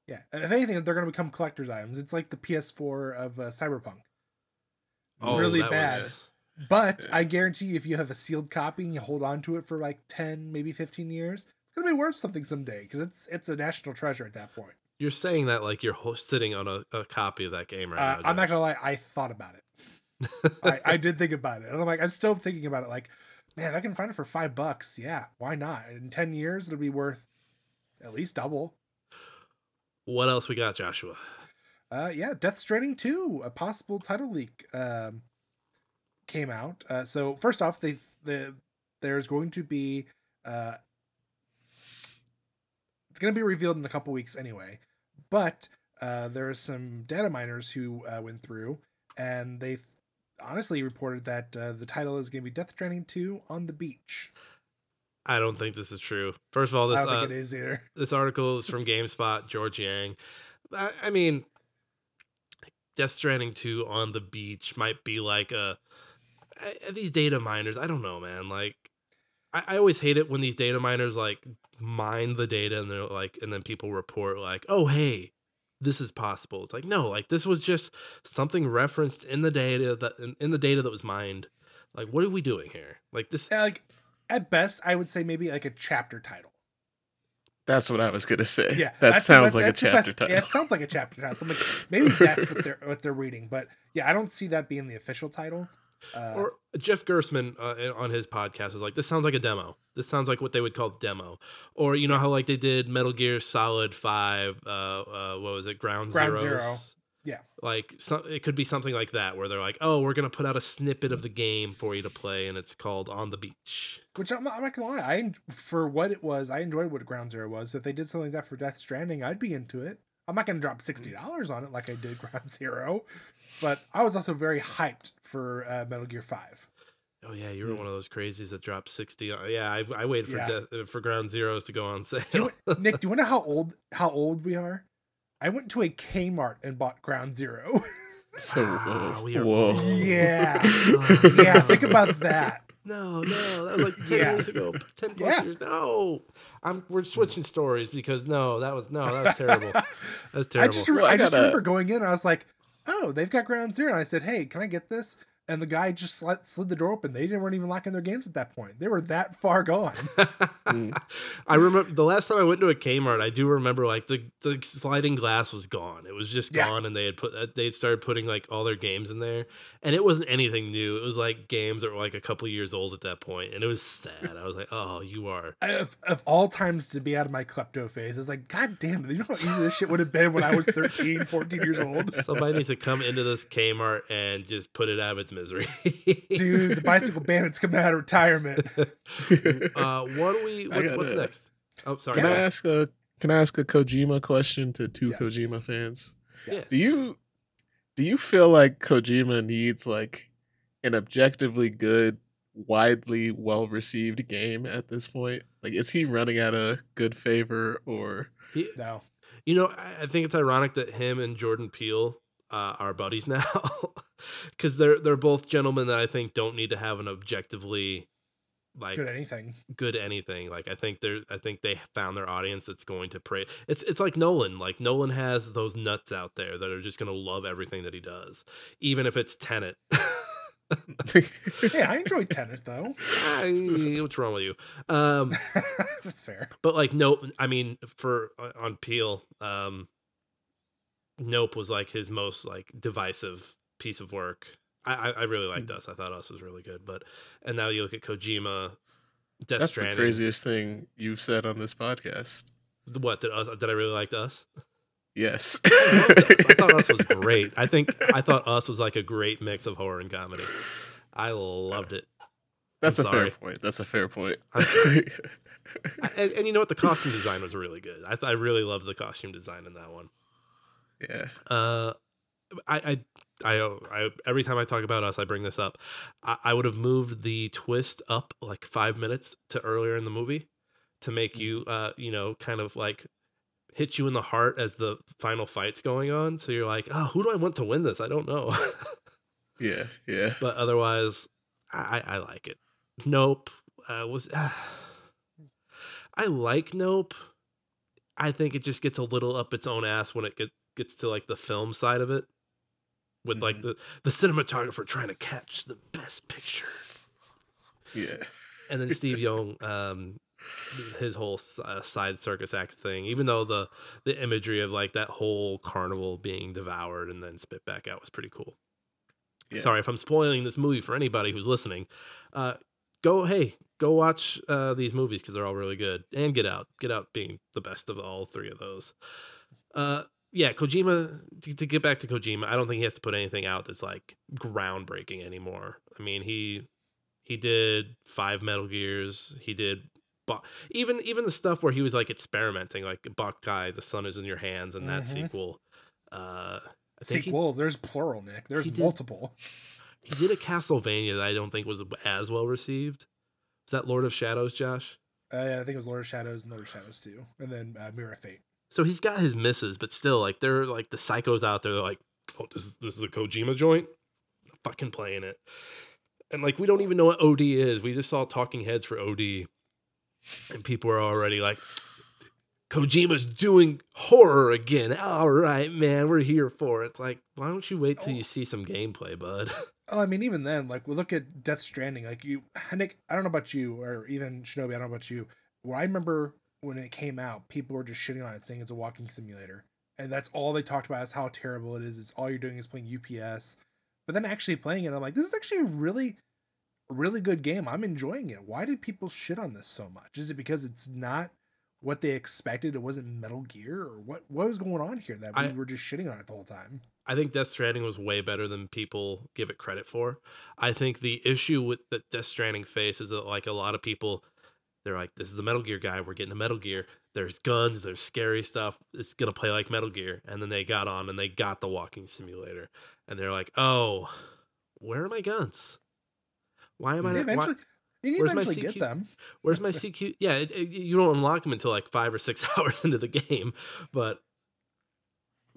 Yeah, if anything, they're going to become collector's items. It's like the PS4 of uh, Cyberpunk. really Oh, that bad. was- [laughs] But Yeah. I guarantee you, if you have a sealed copy and you hold on to it for like ten, maybe fifteen years, it's going to be worth something someday because it's it's a national treasure at that point. You're saying that like you're sitting on a, a copy of that game right Uh, now. I'm not gonna lie, I thought about it. [laughs] I, I did think about it, and I'm like, I'm still thinking about it. Like, man, I can find it for five bucks. Yeah, why not? In ten years, it'll be worth at least double. What else we got, Joshua? Uh, yeah, Death Stranding 2, a possible title leak um, came out. Uh, so first off, they the there's going to be uh, it's going to be revealed in a couple weeks anyway, but uh, there are some data miners who uh, went through and they honestly reported that uh, the title is going to be Death Stranding 2 on the beach. I don't think this is true. First of all, this I don't uh, think it is either. [laughs] this article is from GameSpot, George Yang. I, I mean, Death Stranding 2 on the beach might be like a these data miners. I don't know, man. Like, I always hate it when these data miners like mine the data and they're like, and then people report like, oh hey, this is possible. It's like no, like this was just something referenced in the data that in, in the data that was mined. Like, what are we doing here? Like this. Yeah, like at best, I would say maybe like a chapter title. That's what I was gonna say. Yeah, that sounds that's- like a chapter best- title. Yeah, it sounds like a chapter title. So like, [laughs] maybe that's what they're what they're reading. But yeah, I don't see that being the official title. Uh, Or Jeff Gerstmann uh, on his podcast was like, "This sounds like a demo. This sounds like what they would call demo." Or you know how like they did Metal Gear Solid Five. Uh, uh what was it? Ground, Ground Zeroes? Zero. Yeah. Like some, it could be something like that where they're like, "Oh, we're gonna put out a snippet of the game for you to play, and it's called On the Beach." which I'm, I'm not gonna lie, I for what it was, I enjoyed what Ground Zero was. If they did something like that for Death Stranding, I'd be into it. I'm not gonna drop sixty dollars on it like I did [laughs] Ground Zero, but I was also very hyped for uh, Metal Gear Five. Oh yeah, you were Hmm. one of those crazies that dropped sixty. uh, Yeah, I, I waited for Yeah. death, uh, for Ground Zeroes to go on sale. Do you, [laughs] Nick, do you know how old how old we are? I went to a Kmart and bought Ground Zero. So Wow, whoa, we are whoa. yeah, [laughs] yeah. Think about that. No, no, that was like [laughs] ten Yeah. years ago, ten plus Yeah. years. No, I'm we're switching stories because no, that was no, that was [laughs] terrible. That's terrible. I just, re- Well, I I just gotta- remember going in. I was like, "Oh, they've got Ground Zero. And I said, "Hey, can I get this?" And the guy just slid, slid the door open. They didn't weren't even locking their games at that point. They were that far gone. Mm. [laughs] I remember the last time I went to a Kmart. I do remember like the the sliding glass was gone. It was just Yeah. gone, and they had put uh, they had started putting like all their games in there, and it wasn't anything new. It was like games that were like a couple years old at that point, and it was sad. I was like, oh, you are. [laughs] of, of all times to be out of my klepto phase, it's like, God damn it! You know how easy this shit would have been when I was 13, 14 years old. Somebody needs to come into this Kmart and just put it out of its misery. Dude, the bicycle [laughs] bandits coming out of retirement. [laughs] uh, what do we? What's, what's gotta- next? Oh, sorry. Can I ask a Can I ask a Kojima question to two Yes. Kojima fans? Yes. Do you do you feel like Kojima needs like an objectively good widely well received game at this point? Like, is he running out of good favor or? He, No. You know, I I think it's ironic that him and Jordan Peele uh, are buddies [laughs] now, because they're they're both gentlemen that I think don't need to have an objectively like Good anything. good anything. Like I think they're I think they found their audience that's going to pray. It's it's like Nolan. Like Nolan has those nuts out there that are just gonna love everything that he does, even if it's Tenet. [laughs] [laughs] Hey, I enjoyed Tenet though. What's wrong with you? Um, That's fair. but like nope i mean for uh, on Peele um nope was like his most like divisive piece of work i i, I really liked Hmm. us i thought us was really good but and now you look at kojima Death That's Stranding. the craziest thing you've said on this podcast. What did us? Did I really like us? Yes. [laughs] I Us. I thought us was [laughs] great. I think I thought us was like a great mix of horror and comedy. I loved it. That's I'm a sorry. fair point. That's a fair point. [laughs] And, and you know what? The costume design was really good. I th- I really loved the costume design in that one. Yeah. Uh, I, I, I, I, every time I talk about us, I bring this up. I, I would have moved the twist up like five minutes to earlier in the movie to make you, uh, you know, kind of like hit you in the heart as the final fight's going on. So you're like, oh, who do I want to win this? I don't know. [laughs] Yeah. Yeah. but otherwise, I, I like it. Nope. Uh, was [sighs] I like Nope. I think it just gets a little up its own ass when it get, gets to like the film side of it, with like Mhm. the the cinematographer trying to catch the best pictures, Yeah. and then Steve [laughs] Young, um, his whole uh, side circus act thing. Even though the the imagery of like that whole carnival being devoured and then spit back out was pretty cool. Yeah. Sorry if I'm spoiling this movie for anybody who's listening. Uh, go, hey, go watch uh, these movies because they're all really good. And Get Out, Get Out being the best of all three of those. Uh, yeah, Kojima. To, to get back to Kojima, I don't think he has to put anything out that's like groundbreaking anymore. I mean, he he did five Metal Gears. He did. Bo- even even the stuff where he was like experimenting, like Boktai, the sun is in your hands, and that Mhm. sequel. Uh, I think he Sequels. There's plural, Nick. There's he did- multiple. he did a Castlevania that I don't think was as well received. Is that Lord of Shadows, Josh? Uh, yeah, I think it was Lord of Shadows and Lord of Shadows 2. And then uh, Mirror of Fate. So he's got his misses, but still, like they're like the psychos out there. They're like, "Oh, this is this is a Kojima joint." Fucking playing it, and like we don't even know what OD is. We just saw Talking Heads for OD, and people are already like, "Kojima's doing horror again." All right, man, we're here for it. It's like, why don't you wait till you see some gameplay, bud? [laughs] Oh, I mean, even then, like we look at Death Stranding, like you, Nick. I don't know about you, or even Shinobi. I don't know about you. Where I remember when it came out, people were just shitting on it, saying it's a walking simulator, and that's all they talked about is how terrible it is. It's all you're doing is playing UPS. But then actually playing it, I'm like, this is actually a really, really good game. I'm enjoying it. Why did people shit on this so much? Is it because it's not what they expected? It wasn't Metal Gear, or what? What was going on here that we I- were just shitting on it the whole time? I think Death Stranding was way better than people give it credit for. I think the issue with that Death Stranding face is that like a lot of people, they're like, "This is the Metal Gear guy. We're getting a Metal Gear. There's guns. There's scary stuff. It's gonna play like Metal Gear." And then they got on and they got the walking simulator, and they're like, "Oh, where are my guns? Why am I? They not, why- eventually, you where's my eventually get CQ? them. where's my [laughs] CQ? Yeah, it, it- you don't unlock them until like five or six [laughs] hours into the game, but."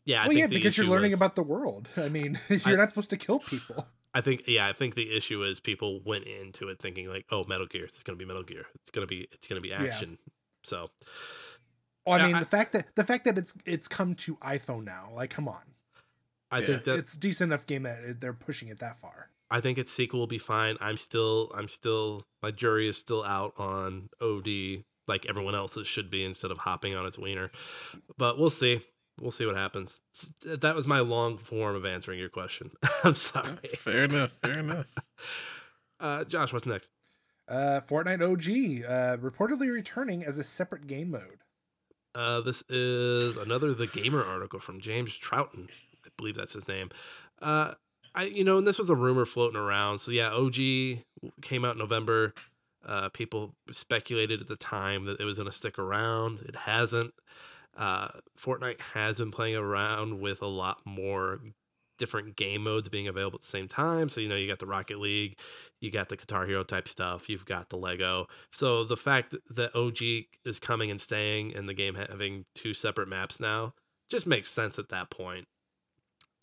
Yeah, I well, think yeah, because you're learning was- about the world. I mean, [laughs] you're not supposed to kill people. I think yeah, I think the issue is people went into it thinking like, oh, Metal Gear, it's gonna be Metal Gear, it's gonna be it's gonna be action. So Well, I Yeah, mean, I- the fact that the fact that it's it's come to iPhone now, like, come on, I Yeah. think that it's a decent enough game that they're pushing it that far. I think its sequel will be fine. I'm still I'm still my jury is still out on OD like everyone else's should be instead of hopping on its wiener. But we'll see. We'll see what happens. That was my long form of answering your question. [laughs] I'm sorry. Fair enough. Fair enough. [laughs] Uh, Josh, what's next? Uh, Fortnite OG uh, reportedly returning as a separate game mode. Uh, this is another The Gamer article from James Troughton. I believe that's his name. Uh, I you know, and this was a rumor floating around. So yeah, OG came out in November. Uh, people speculated at the time that it was going to stick around. It hasn't. Uh, Fortnite has been playing around with a lot more different game modes being available at the same time. So you know you got the Rocket League, you got the Guitar Hero type stuff, you've got the Lego. So the fact that OG is coming and staying and the game having two separate maps now just makes sense at that point.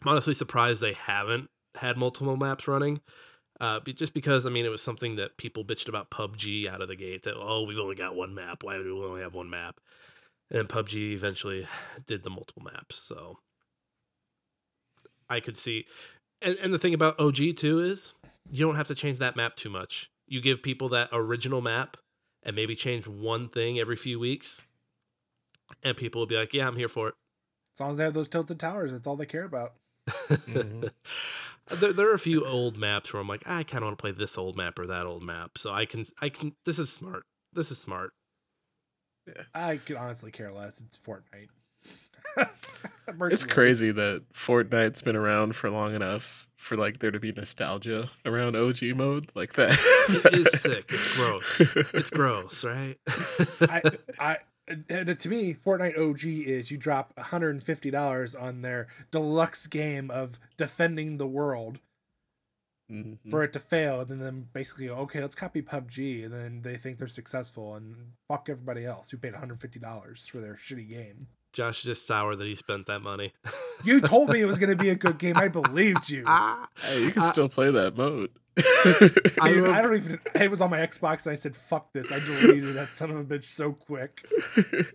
I'm honestly surprised they haven't had multiple maps running. Uh, just because I mean it was something that people bitched about PUBG out of the gate that oh we've only got one map why do we only have one map and PUBG eventually did the multiple maps so I could see and, and the thing about OG too is you don't have to change that map too much you give people that original map and maybe change one thing every few weeks and people will be like yeah I'm here for it As long as they have those tilted towers, that's all they care about. Mhm. [laughs] there, there are a few old maps where I'm like, I kind of want to play this old map or that old map. So I can, I can. This is smart. This is smart. I could honestly care less. It's Fortnite. [laughs] It's crazy that Fortnite's been around for long enough for like there to be nostalgia around OG mode like that. It [laughs] is sick. It's gross. It's gross, right? I, I, and to me, Fortnite OG is you drop $150 on their deluxe game of defending the world Mhm. for it to fail, and then them basically okay, let's copy PUBG, and then they think they're successful, and fuck everybody else who paid $150 for their shitty game. Josh is just sour that he spent that money. You told me it was going to be a good game. I [laughs] believed you. Hey, you can I- still play that mode. [laughs] I Dude, I don't even. [laughs] It was on my Xbox, and I said, "Fuck this!" I deleted that son of a bitch so quick.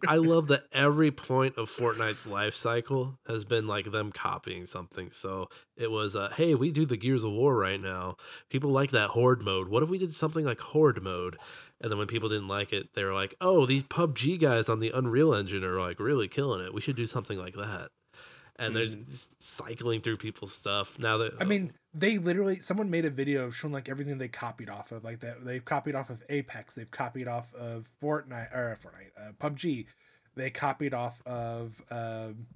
I love that every point of Fortnite's life cycle has been like them copying something. So it was, uh, hey, we do the Gears of War right now. People like that Horde mode. What if we did something like Horde mode? And then when people didn't like it, they were like, oh, these PUBG guys on the Unreal Engine are like really killing it. We should do something like that. And they're Mhm. just cycling through people's stuff now that I mean, they literally someone made a video showing like everything they copied off of, like that they've copied off of Apex, they've copied off of Fortnite or Fortnite, uh, PUBG, they copied off of. Um,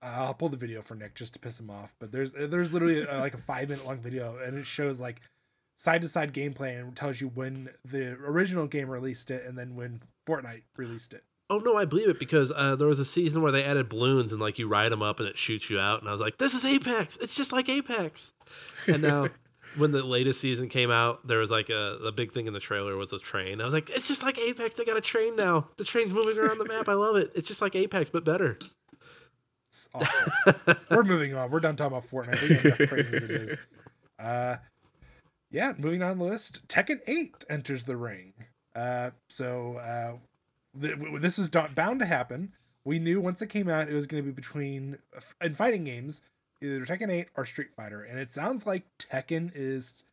I'll pull the video for Nick just to piss him off, but there's there's literally uh like a five minute long video, and it shows like side to side gameplay and tells you when the original game released it and then when Fortnite released it. Oh no, I believe it because uh, there was a season where they added balloons and like you ride them up and it shoots you out, and I was like, "This is Apex! It's just like Apex." And now, [laughs] when the latest season came out, there was like a the big thing in the trailer was a train. I was like, "It's just like Apex! They got a train now. The train's moving around the map. I love it. It's just like Apex but better." We're moving on. We're done talking about Fortnite. We enough praise it is. Uh, [laughs] yeah, moving on the list. Tekken 8 enters the ring. Uh, so uh, th- this was bound to happen. We knew once it came out, it was going to be between in fighting games, either Tekken 8 or Street Fighter, and it sounds like Tekken is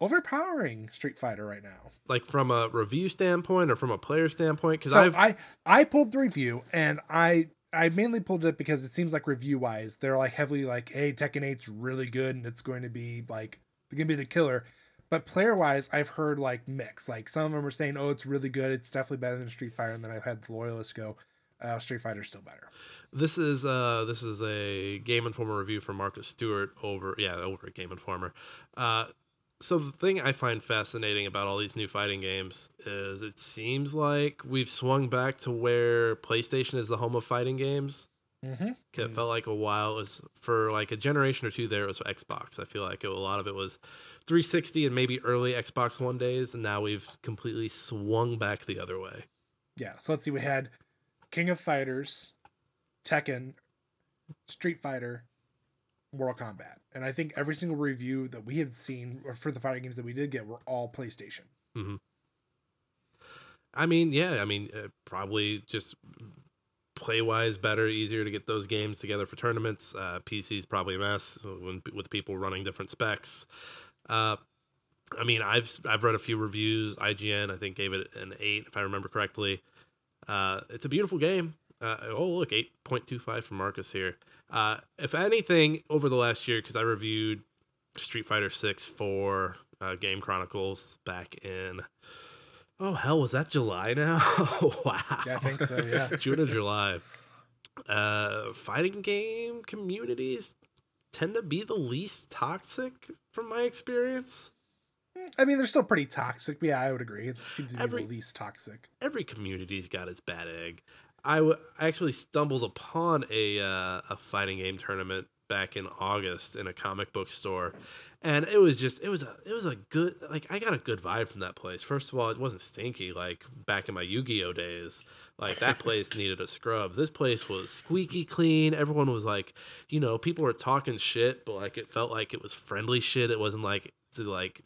overpowering Street Fighter right now. like from a review standpoint or from a player standpoint, because So I I pulled the review and I I mainly pulled it because it seems like review wise they're like heavily like hey Tekken 8's really good and it's going to be like to be the killer. But player wise, I've heard like mix. Like some of them are saying, "Oh, it's really good. It's definitely better than Street Fighter." And then I've had the loyalists go, uh, "Street Fighter's still better." This is uh this is a Game Informer review from Marcus Stewart over yeah over at Game Informer. Uh, so the thing I find fascinating about all these new fighting games is it seems like we've swung back to where PlayStation is the home of fighting games. Mm-hmm. It felt like a while it was for like a generation or two there it was Xbox. I feel like it, a lot of it was 360 and maybe early Xbox One days, and now we've completely swung back the other way. Yeah. So let's see. We had King of Fighters, Tekken, Street Fighter, Mortal Kombat, and I think every single review that we have seen or for the fighting games that we did get were all PlayStation. I mean, yeah, I mean, uh, probably just play wise better, easier to get those games together for tournaments. Uh, PC's probably a mess when, with people running different specs. Uh, I mean, I've I've read a few reviews. IGN, I think, gave it an eight if I remember correctly. Uh, it's a beautiful game. Uh, oh, look, eight point two five from Marcus here. Uh, if anything, over the last year, because I reviewed Street Fighter Six for uh, Game Chronicles back in Oh hell, was that July now? [laughs] wow. Yeah, I think so, yeah. June or July. Uh, fighting game communities tend to be the least toxic from my experience. I mean, they're still pretty toxic. Yeah, I would agree. It seems to be Every- the least toxic. Every community's got its bad egg. I w- I actually stumbled upon a uh, a fighting game tournament back in August in a comic book store, and it was just it was a it was a good like I got a good vibe from that place. First of all, it wasn't stinky like back in my Yu Gi Oh days. Like that [laughs] place needed a scrub. This place was squeaky clean. Everyone was like, you know, people were talking shit, but like it felt like it was friendly shit. It wasn't like to like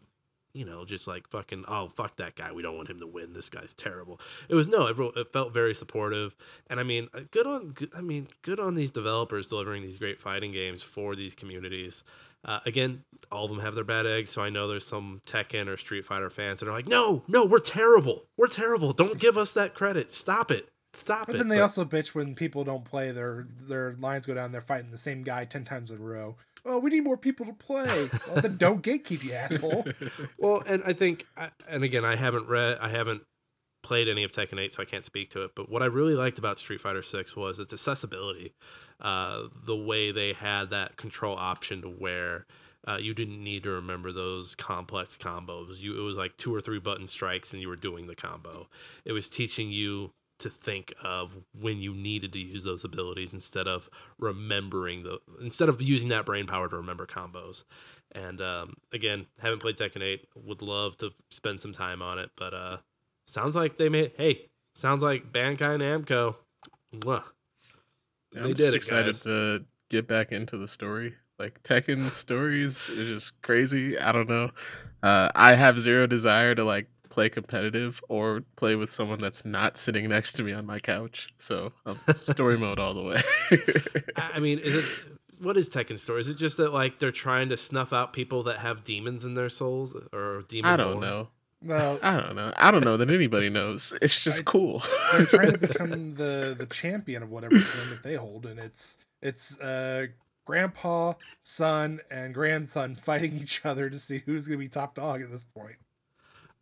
you know, just like fucking, oh fuck that guy. We don't want him to win. This guy's terrible. It was no, everyone, it felt very supportive, and I mean, uh, good on, good, I mean, good on these developers delivering these great fighting games for these communities. Uh, again, all of them have their bad eggs, so I know there's some Tekken or Street Fighter fans that are like, no, no, we're terrible. We're terrible. Don't [laughs] give us that credit. Stop it. Stop it. But it. then they also bitch when people don't play. Their their lines go down. They're fighting the same guy ten times in a row. Oh, we need more people to play. well, then don't [laughs] gatekeep, you asshole. Well, and I think, and again, I haven't read, I haven't played any of Tekken 8, so I can't speak to it. But what I really liked about Street Fighter 6 was its accessibility. Uh, the way they had that control option to where uh, you didn't need to remember those complex combos. You it was like two or three button strikes, and you were doing the combo. It was teaching you to think of when you needed to use those abilities instead of remembering the instead of using that brain power to remember combos. And um, again, haven't played Tekken 8. Would love to spend some time on it, but uh, sounds like they made. Hey, sounds like Bandai Namco. Mwah. I'm just did it, excited guys. to get back into the story. Like Tekken stories is just crazy. I don't know. Uh, I have zero desire to like play competitive or play with someone that's not sitting next to me on my couch. So um, story [laughs] mode all the way. I I mean, is it what is Tekken story? Is it just that like they're trying to snuff out people that have demons in their souls or demon? I don't born? know. Well, I don't know. I don't know that anybody knows. It's just I- cool. they're trying to [laughs] become the the champion of whatever tournament they hold, and it's it's uh grandpa, son, and grandson fighting [laughs] each other to see who's gonna be top dog at this point.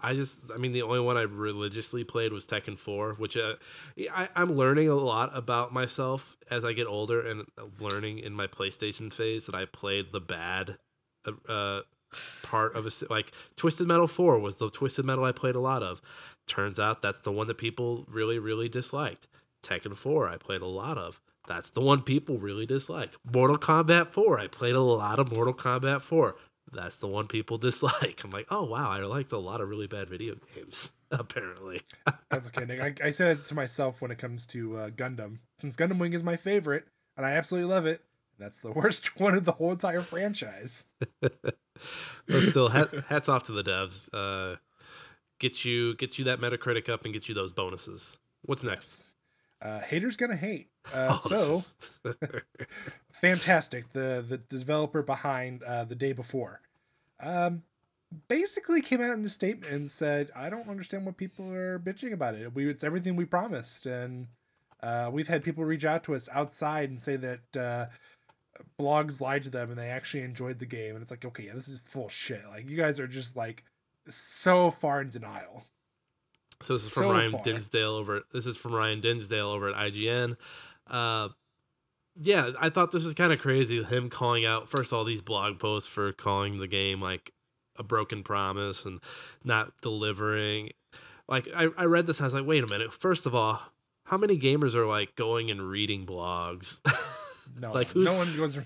I just, I mean, the only one I religiously played was Tekken 4, which uh, I, I'm learning a lot about myself as I get older and learning in my PlayStation phase that I played the bad uh, uh, part of a like Twisted Metal 4 was the Twisted Metal I played a lot of. Turns out that's the one that people really, really disliked. Tekken 4, I played a lot of. That's the one people really dislike. Mortal Kombat 4, I played a lot of Mortal Kombat 4 that's the one people [laughs] dislike. I'm like, oh wow, I liked a lot of really bad video games. [laughs] Apparently, That's okay, Nick. I, I say that to myself when it comes to uh, Gundam, since Gundam Wing is my favorite and I absolutely love it. That's the [laughs] worst one of the whole entire franchise. [laughs] but still, hat, hats off to the devs. Uh, get you get you that Metacritic up and get you those bonuses. What's next? Uh, haters gonna hate. Uh, [laughs] Oh, so fantastic. The the developer behind uh, the day before, um, basically came out in a statement and said, "I don't understand what people are bitching about it. We it's everything we promised." And uh, we've had people reach out to us outside and say that uh, blogs lied to them and they actually enjoyed the game. And it's like, okay, yeah, this is full shit. Like you guys are just like so far in denial. So this is from So Ryan far. Dinsdale over. This is from Ryan Dinsdale over at IGN. Uh, yeah, I thought this was kind of crazy. Him calling out first all these blog posts for calling the game like a broken promise and not delivering. Like I, I read this, and I was like, wait a minute. First of all, how many gamers are like going and reading blogs? [laughs] No, Like, who's- no one goes.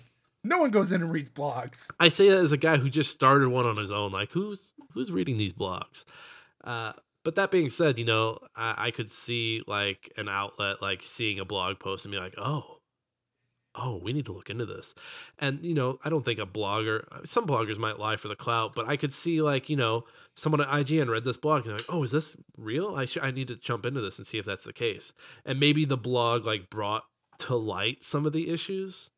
No one goes in and reads blogs. I say that as a guy who just started one on his own. Like, who's who's reading these blogs? Uh, but that being said, you know, I, I could see like an outlet like seeing a blog post and be like, oh, oh, we need to look into this. And you know, I don't think a blogger. Some bloggers might lie for the clout, but I could see like you know someone at IGN read this blog and they're like, oh, is this real? I should I need to jump into this and see if that's the case. And maybe the blog like brought to light some of the issues,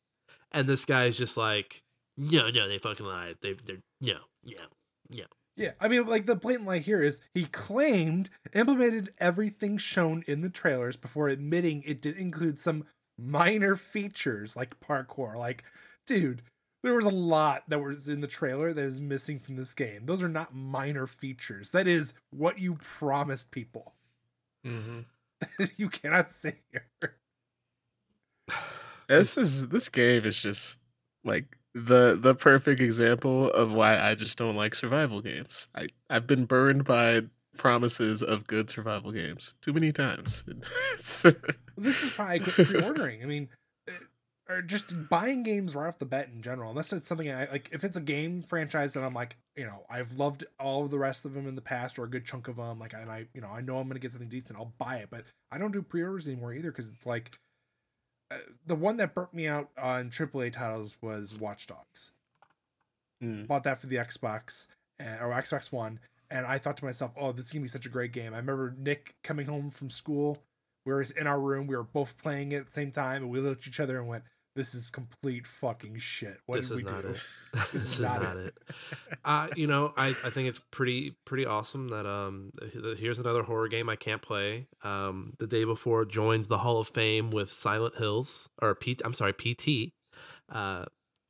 and this guy's just like, no, no, they fucking lied. They, they're no, yeah, Yeah, Yeah, I mean, like the blatant lie here is he claimed implemented everything shown in the trailers before admitting it did include some minor features like parkour. Like, dude, there was a lot that was in the trailer that is missing from this game. Those are not minor features. That is what you promised people. Mm-hmm. [laughs] you cannot say here. This is this game is just like the the perfect example of why I just don't like survival games. I I've been burned by promises of good survival games too many times. [laughs] This is probably quit pre-ordering. I mean, eh, or just buying games right off the bat in general. Unless it's something I like, if it's a game franchise that I'm like, you know, I've loved all of the rest of them in the past or a good chunk of them. Like, and I, you know, I know I'm gonna get something decent. I'll buy it, but I don't do pre-orders anymore either because it's like the one that burnt me out on AAA titles was Watch Dogs. Mm. Bought that for the Xbox and, or Xbox One, and I thought to myself, "Oh, this is gonna be such a great game." I remember Nick coming home from school. We were in our room. We were both playing it at the same time, and we looked at each other and went, "This is complete fucking shit. What this did is we not do?" it. [laughs] [laughs] this is not, it. uh, you know, I, I think it's pretty pretty awesome that um here's another horror game I can't play. Um, the day before joins the Hall of Fame with Silent Hills or P. I'm sorry, PT. Uh,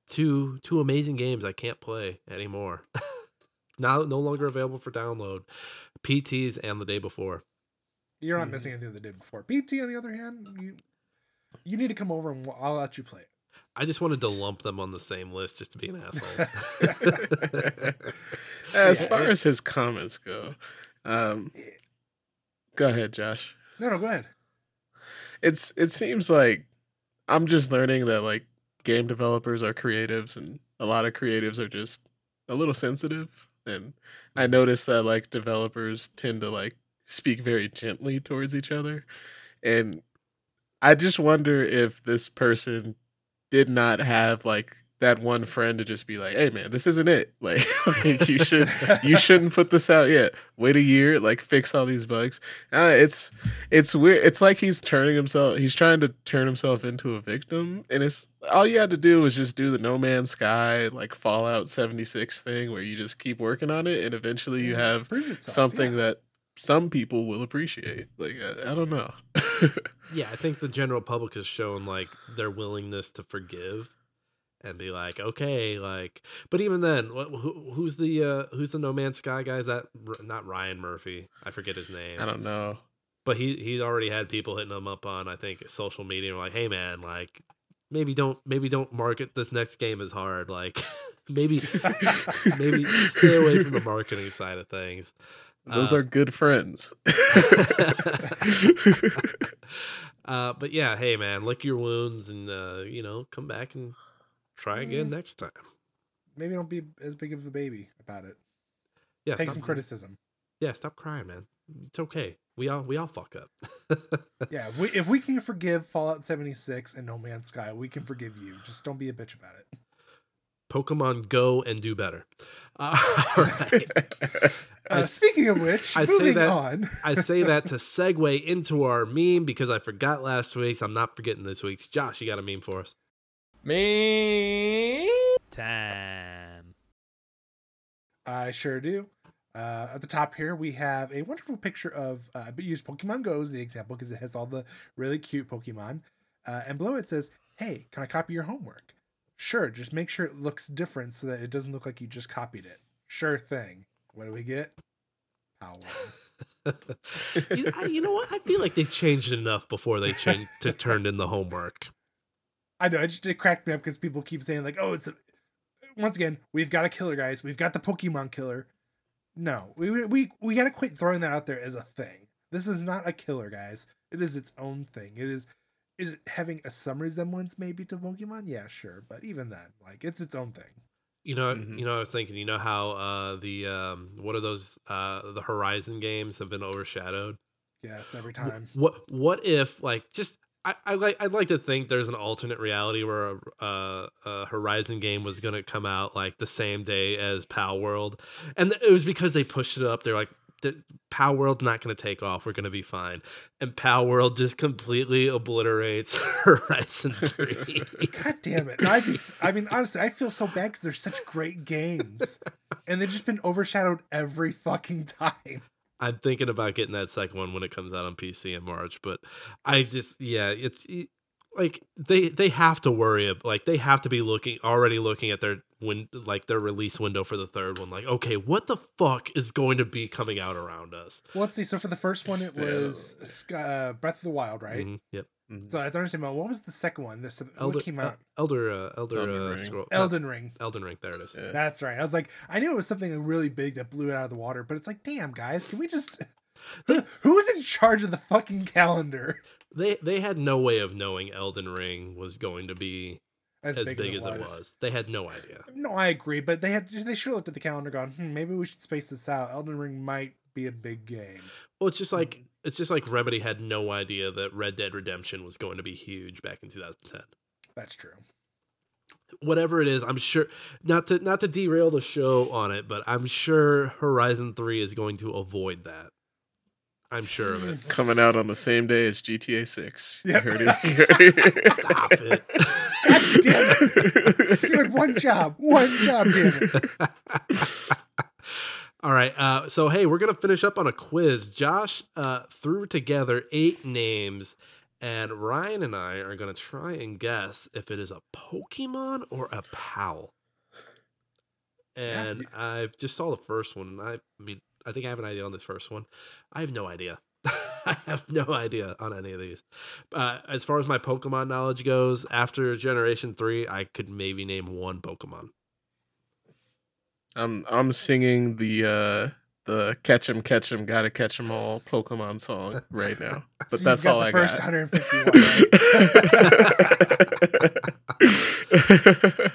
two two amazing games I can't play anymore. [laughs] now no longer available for download. PTs and the day before. You're not Mhm. missing anything that did before. PT, on the other hand, you you need to come over and I'll let you play it. I just wanted to lump them on the same list just to be an asshole. [laughs] as Yeah, far as his comments go, um, go ahead, Josh. No, no, go ahead. It's it seems like I'm just learning that like game developers are creatives, and a lot of creatives are just a little sensitive. And I noticed that like developers tend to like speak very gently towards each other, and I just wonder if this person did not have like that one friend to just be like, "Hey, man, this isn't it. [laughs] Like, like you should you [laughs] shouldn't put this out yet. Wait a year, like fix all these bugs." Uh, it's it's weird. It's like he's turning himself. He's trying to turn himself into a victim, and it's all you had to do was just do the No Man's Sky like Fallout seventy six thing, where you just keep working on it, and eventually you have itself, something yeah. that some people will appreciate. Like I, I don't know. [laughs] Yeah, I think the general public has shown like their willingness to forgive and be like, okay, like. But even then, what, who, who's the uh who's the No Man's Sky guy? Is that not Ryan Murphy? I forget his name. I don't know. But he he already had people hitting him up on I think social media, like, hey man, like maybe don't maybe don't market this next game as hard. Like [laughs] maybe [laughs] maybe stay away from the marketing side of things. Those Uh, are good friends. [laughs] [laughs] uh, but yeah, hey man, lick your wounds and uh, you know, come back and try again Mm. next time. Maybe don't be as big of a baby about it. Yeah, Take stop- some criticism. Yeah, stop crying, man. It's okay. We all we all fuck up. [laughs] Yeah, if we, if we can forgive Fallout 76 and No Man's Sky, we can forgive you. Just don't be a bitch about it. Pokemon Go and do better. Uh, all right. [laughs] Uh, speaking of which, I say moving that- on. [laughs] I say that to segue into our meme because I forgot last week's. I'm not forgetting this week's. Josh, you got a meme for us? Me time. I sure do. Uh, at the top here, we have a wonderful picture of, uh, but use Pokemon Go as the example because it has all the really cute Pokemon. Uh, and below it says, Hey, can I copy your homework? Sure, just make sure it looks different so that it doesn't look like you just copied it. Sure thing. What do we get? Power. [laughs] you, I, you know what? I feel like they changed enough before they changed to turned in the homework. I know, it just it cracked me up because people keep saying, like, oh, it's a... once again, we've got a killer, guys. We've got the Pokemon killer. No, we we we got to quit throwing that out there as a thing. This is not a killer, guys. It is its own thing. It is is it having a some resemblance maybe to Pokemon? Yeah, sure, but even then, like it's its own thing. You know, Mhm. you know. I was thinking. You know how uh, the um, what are those? Uh, the Horizon games have been overshadowed. Yes, every time. What what if like just I, I like I'd like to think there's an alternate reality where a, a, a Horizon game was gonna come out like the same day as Palworld, and it was because they pushed it up. They're like, "The- Palworld's not gonna take off. We're gonna be fine, and Palworld just completely obliterates [laughs] Horizon [laughs] Three. God damn it! I'd be, s- I mean, honestly, I feel so bad because they're such great games, and they've just been overshadowed every fucking time. I'm thinking about getting that second one when it comes out on PC in March, but I just yeah, it's it- like they they have to worry like they have to be looking already looking at their win like their release window for the third one like okay, what the fuck is going to be coming out around us? Well, let's see. So for the first one, it was uh, Breath of the Wild, right? Mhm, Yep. So that's understandable. What was the second one? This Elder what came out? Elder uh, Elder Elden uh, Ring. scroll, Elden Ring. Elden Ring. There it is. Yeah. That's right. I was like, I knew it was something really big that blew it out of the water, but it's like, damn, guys, can we just? [laughs] Who's in charge of the fucking calendar? they they had no way of knowing Elden Ring was going to be As, as, big, big, as, it, was. was. They had no idea. No, I agree, but they had they should have looked at the calendar, gone, hmm, maybe we should space this out. Elden Ring might be a big game. Well, it's just like it's just like Remedy had no idea that Red Dead Redemption was going to be huge back in 2010. That's true. Whatever it is, I'm sure not to not to derail the show on it, but I'm sure Horizon 3 is going to avoid that. I'm sure of it. [laughs] Coming out on the same day as GTA 6. You Yep. heard it. [laughs] Stop it. [laughs] Damn it! You had one job, one job, damn it. [laughs] All right. Uh, so hey, we're gonna finish up on a quiz. Josh uh, threw together eight names, and Ryan and I are gonna try and guess if it is a Pokemon or a PAL. And I just saw the first one, and I, I mean, I think I have an idea on this first one. I have no idea. [laughs] I have no idea on any of these. Uh, as far as my Pokemon knowledge goes, after Generation Three, I could maybe name one Pokemon. I'm I'm singing the uh the catch 'em catch 'em gotta catch 'em all Pokemon song right now. [laughs] But So you've that's got all the I first got. 151, right? [laughs]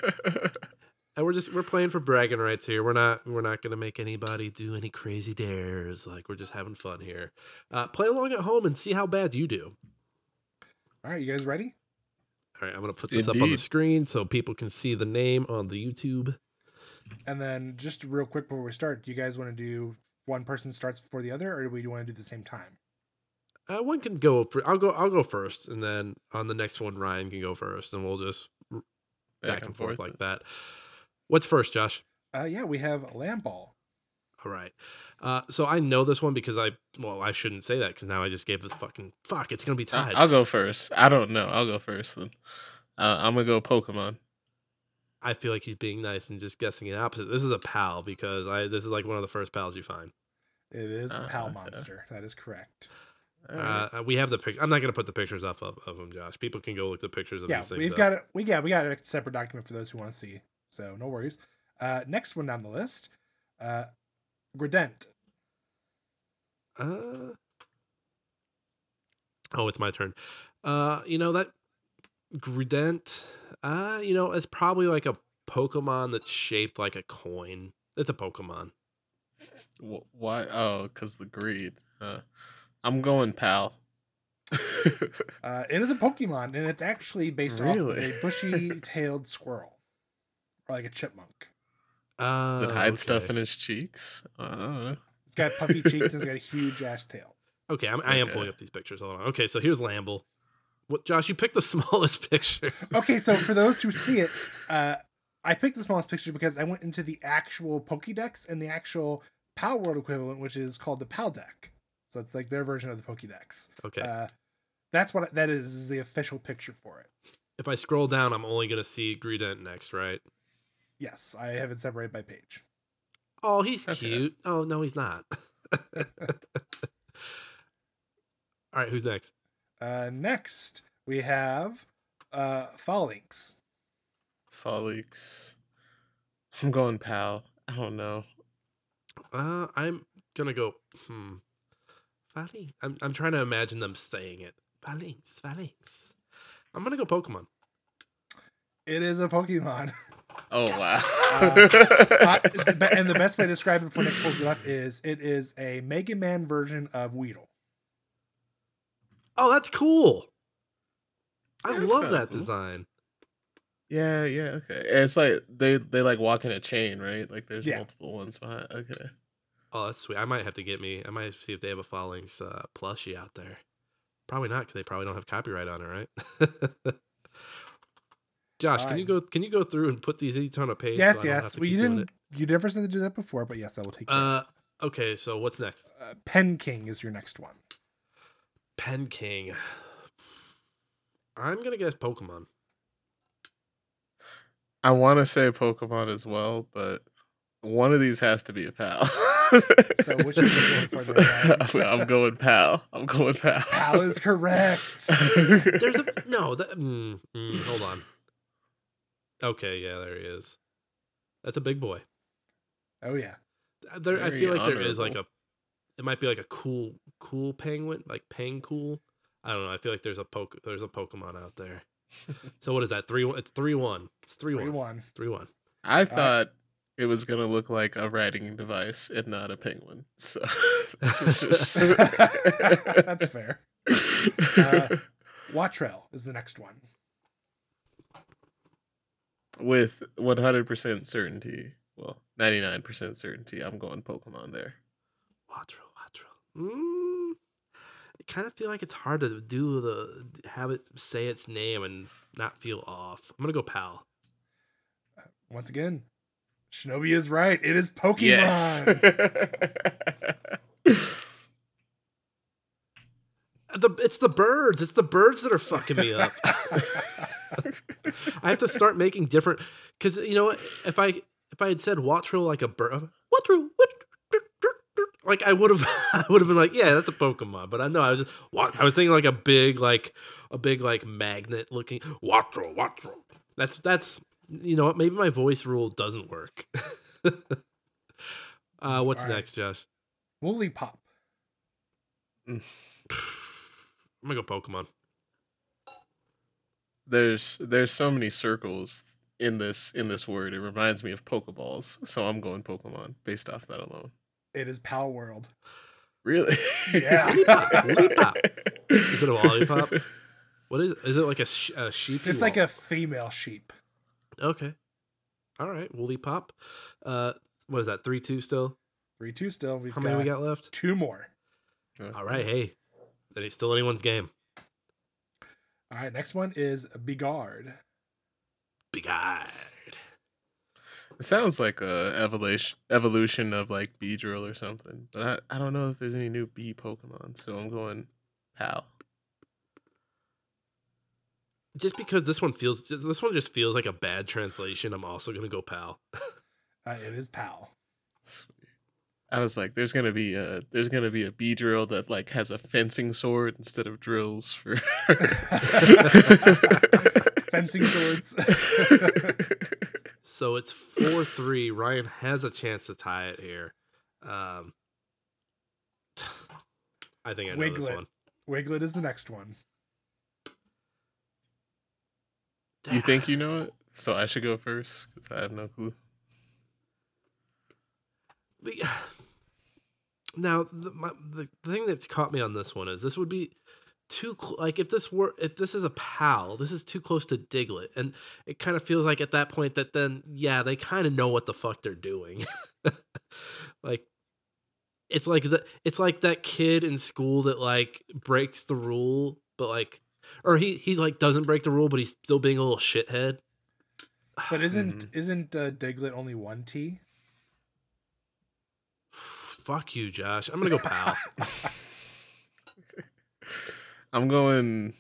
And we're just we're playing for bragging rights here. We're not we're not gonna make anybody do any crazy dares. Like we're just having fun here. Uh, play along at home and see how bad you do. All right, you guys ready? All right, I'm gonna put this up on the screen so people can see the name on the YouTube. And then just real quick before we start, do you guys want to do one person starts before the other, or do we want to do the same time? Uh, one can go. For, I'll go. I'll go first, and then on the next one, Ryan can go first, and we'll just r- back, and forth, like that. What's first, Josh? Uh, yeah, we have Lamball. All right. Uh, so I know this one because I well I shouldn't say that because now I just gave this fucking fuck. It's gonna be I- tied. I'll go first. I don't know. I'll go first then. Uh, I'm gonna go Pokemon. I feel like he's being nice and just guessing the opposite. This is a pal because I this is like one of the first pals you find. It is Ah, Pal okay. Monster. That is correct. All right. Uh, we have the pic. I'm not gonna put the pictures up of, of them, Josh. People can go look the pictures of Yeah, these things. we've up. got it. We got we got a separate document for those who want to see. So no worries. Uh, next one down the list, uh, Greedent. Uh, oh, it's my turn. Uh, you know that Greedent. Uh, you know it's probably like a Pokemon that's shaped like a coin. It's a Pokemon. Wh- Why? Oh, because the greed. Uh, I'm going pal. [laughs] Uh, it is a Pokemon, and it's actually based off Really? of a bushy-tailed squirrel, or like a chipmunk. Uh, Does it hide stuff in his cheeks? I don't know. It's got puffy [laughs] cheeks and it's got a huge ass tail. Okay, I'm, I am Okay. pulling up these pictures. Hold on. Okay, so here's Lamball. What, Josh? You picked the [laughs] smallest picture. Okay, so for those who see it, [laughs] uh, I picked the smallest picture because I went into the actual Pokédex and the actual Palworld equivalent, which is called the Paldeck. So it's like their version of the Pokédex. Okay. Uh, that's what that is, is the official picture for it. if I scroll down, I'm only gonna see Greedent next, right? Yes, I have it separated by page. Oh, he's Okay. cute. Oh no, he's not. [laughs] All right, who's next? Uh, next, we have uh, Phalanx. Folix. I'm going pal. I don't know. Uh, I'm gonna go. Hmm. Phalanx. I'm I'm trying to imagine them saying it. Phalanx. Phalanx. I'm gonna go Pokemon. It is a Pokemon. [laughs] Oh wow. Uh, [laughs] and the best way to describe it before Nick pulls it up is it is a Mega Man version of Weedle. Oh, that's cool. I Yeah, love that cool. design. yeah, yeah, okay. It's like they they like walk in a chain, right? Like there's Yeah. multiple ones behind. Okay. Oh, that's sweet. I might have to get me. I might see if they have a Phalanx uh, plushie out there. Probably not, because they probably don't have copyright on it, right? [laughs] Josh, can you go? Can you go through and put these each on a page? yes, I yes. to Well, you didn't. You never said to do that before, but yes, I will take it? that. Uh, okay. So what's next? Uh, Penking is your next one. Penking. I'm gonna guess Pokemon. I want to say Pokemon as well, but one of these has to be a pal. So which is are you going for [laughs] So, [laughs] I'm, I'm going pal. I'm going pal. Pal is correct. [laughs] There's a no. That, mm, mm, hold on. Okay, yeah, there he is. That's a big boy. oh yeah. There, I feel like there is like a. It might be like a cool, cool penguin, like pang cool. I don't know. I feel like there's a poke there's a Pokemon out there. [laughs] so what is that? Three one. It's three one. It's three, Three one. one. Three one. I thought it was gonna look like a writing device and not a penguin. So [laughs] just- [laughs] That's fair. Uh, Wattrel is the next one. With 100% certainty. Well, 99% certainty. I'm going Pokemon there. Wattrel. Wattrel. Mm, I kind of feel like it's hard to do the have it say its name and not feel off. I'm gonna go Pal. Once again, Shinobi is right. It is Pokemon. Yes. [laughs] The it's the birds. It's the birds that are fucking me up. I have to start making different because you know what? If I if I had said Wattrel like a bird, Wattrel, what? Like I would have, [laughs] I would have been like, yeah, that's a Pokemon. But I know I was, just. I was thinking like a big, like a big, like magnet looking Wattrel, Wattrel. That's that's you know what? Maybe my voice rule doesn't work. [laughs] uh, what's All right. next, Josh? Woolipop. [laughs] I'm gonna go Pokemon. there's there's so many circles in this in this word. It reminds me of Pokeballs, so I'm going Pokemon based off that alone. It is Palworld. Really? Yeah. [laughs] Lollipop. Is it a lollipop? [laughs] What is? Is it like a, sh- a sheep? It's like a female sheep. Okay. All right, Woolipop. Uh, what is that? Three two still. Three two still. We've How got, many we got left? two more. All right. Hey, that ain't still anyone's game. All right, next one is Beegarde. Big eyed. It sounds like a evolution evolution of like Beedrill or something, but I, I don't know if there's any new bee Pokemon, so I'm going Pal. Just because this one feels, just, this one just feels like a bad translation. I'm also gonna go Pal. [laughs] Uh, it is Pal. Sweet. I was like, there's gonna be a there's gonna be a Beedrill that like has a fencing sword instead of drills for [laughs] Fencing swords. So it's four three. Ryan has a chance to tie it here. Um, I think I know this Wiglet. one. Wiglet is the next one. you think you know it? So I should go first because I have no clue. The- now the, my, the thing that's caught me on this one is this would be too cl- like if this were if this is a pal this is too close to diglett and it kind of feels like at that point that then yeah they kind of know what the fuck they're doing. [laughs] Like it's like the it's like that kid in school that like breaks the rule but like or he he like doesn't break the rule but he's still being a little shithead. But isn't isn't uh, Diglett only one T? Fuck you josh i'm gonna go pal [laughs] I'm going.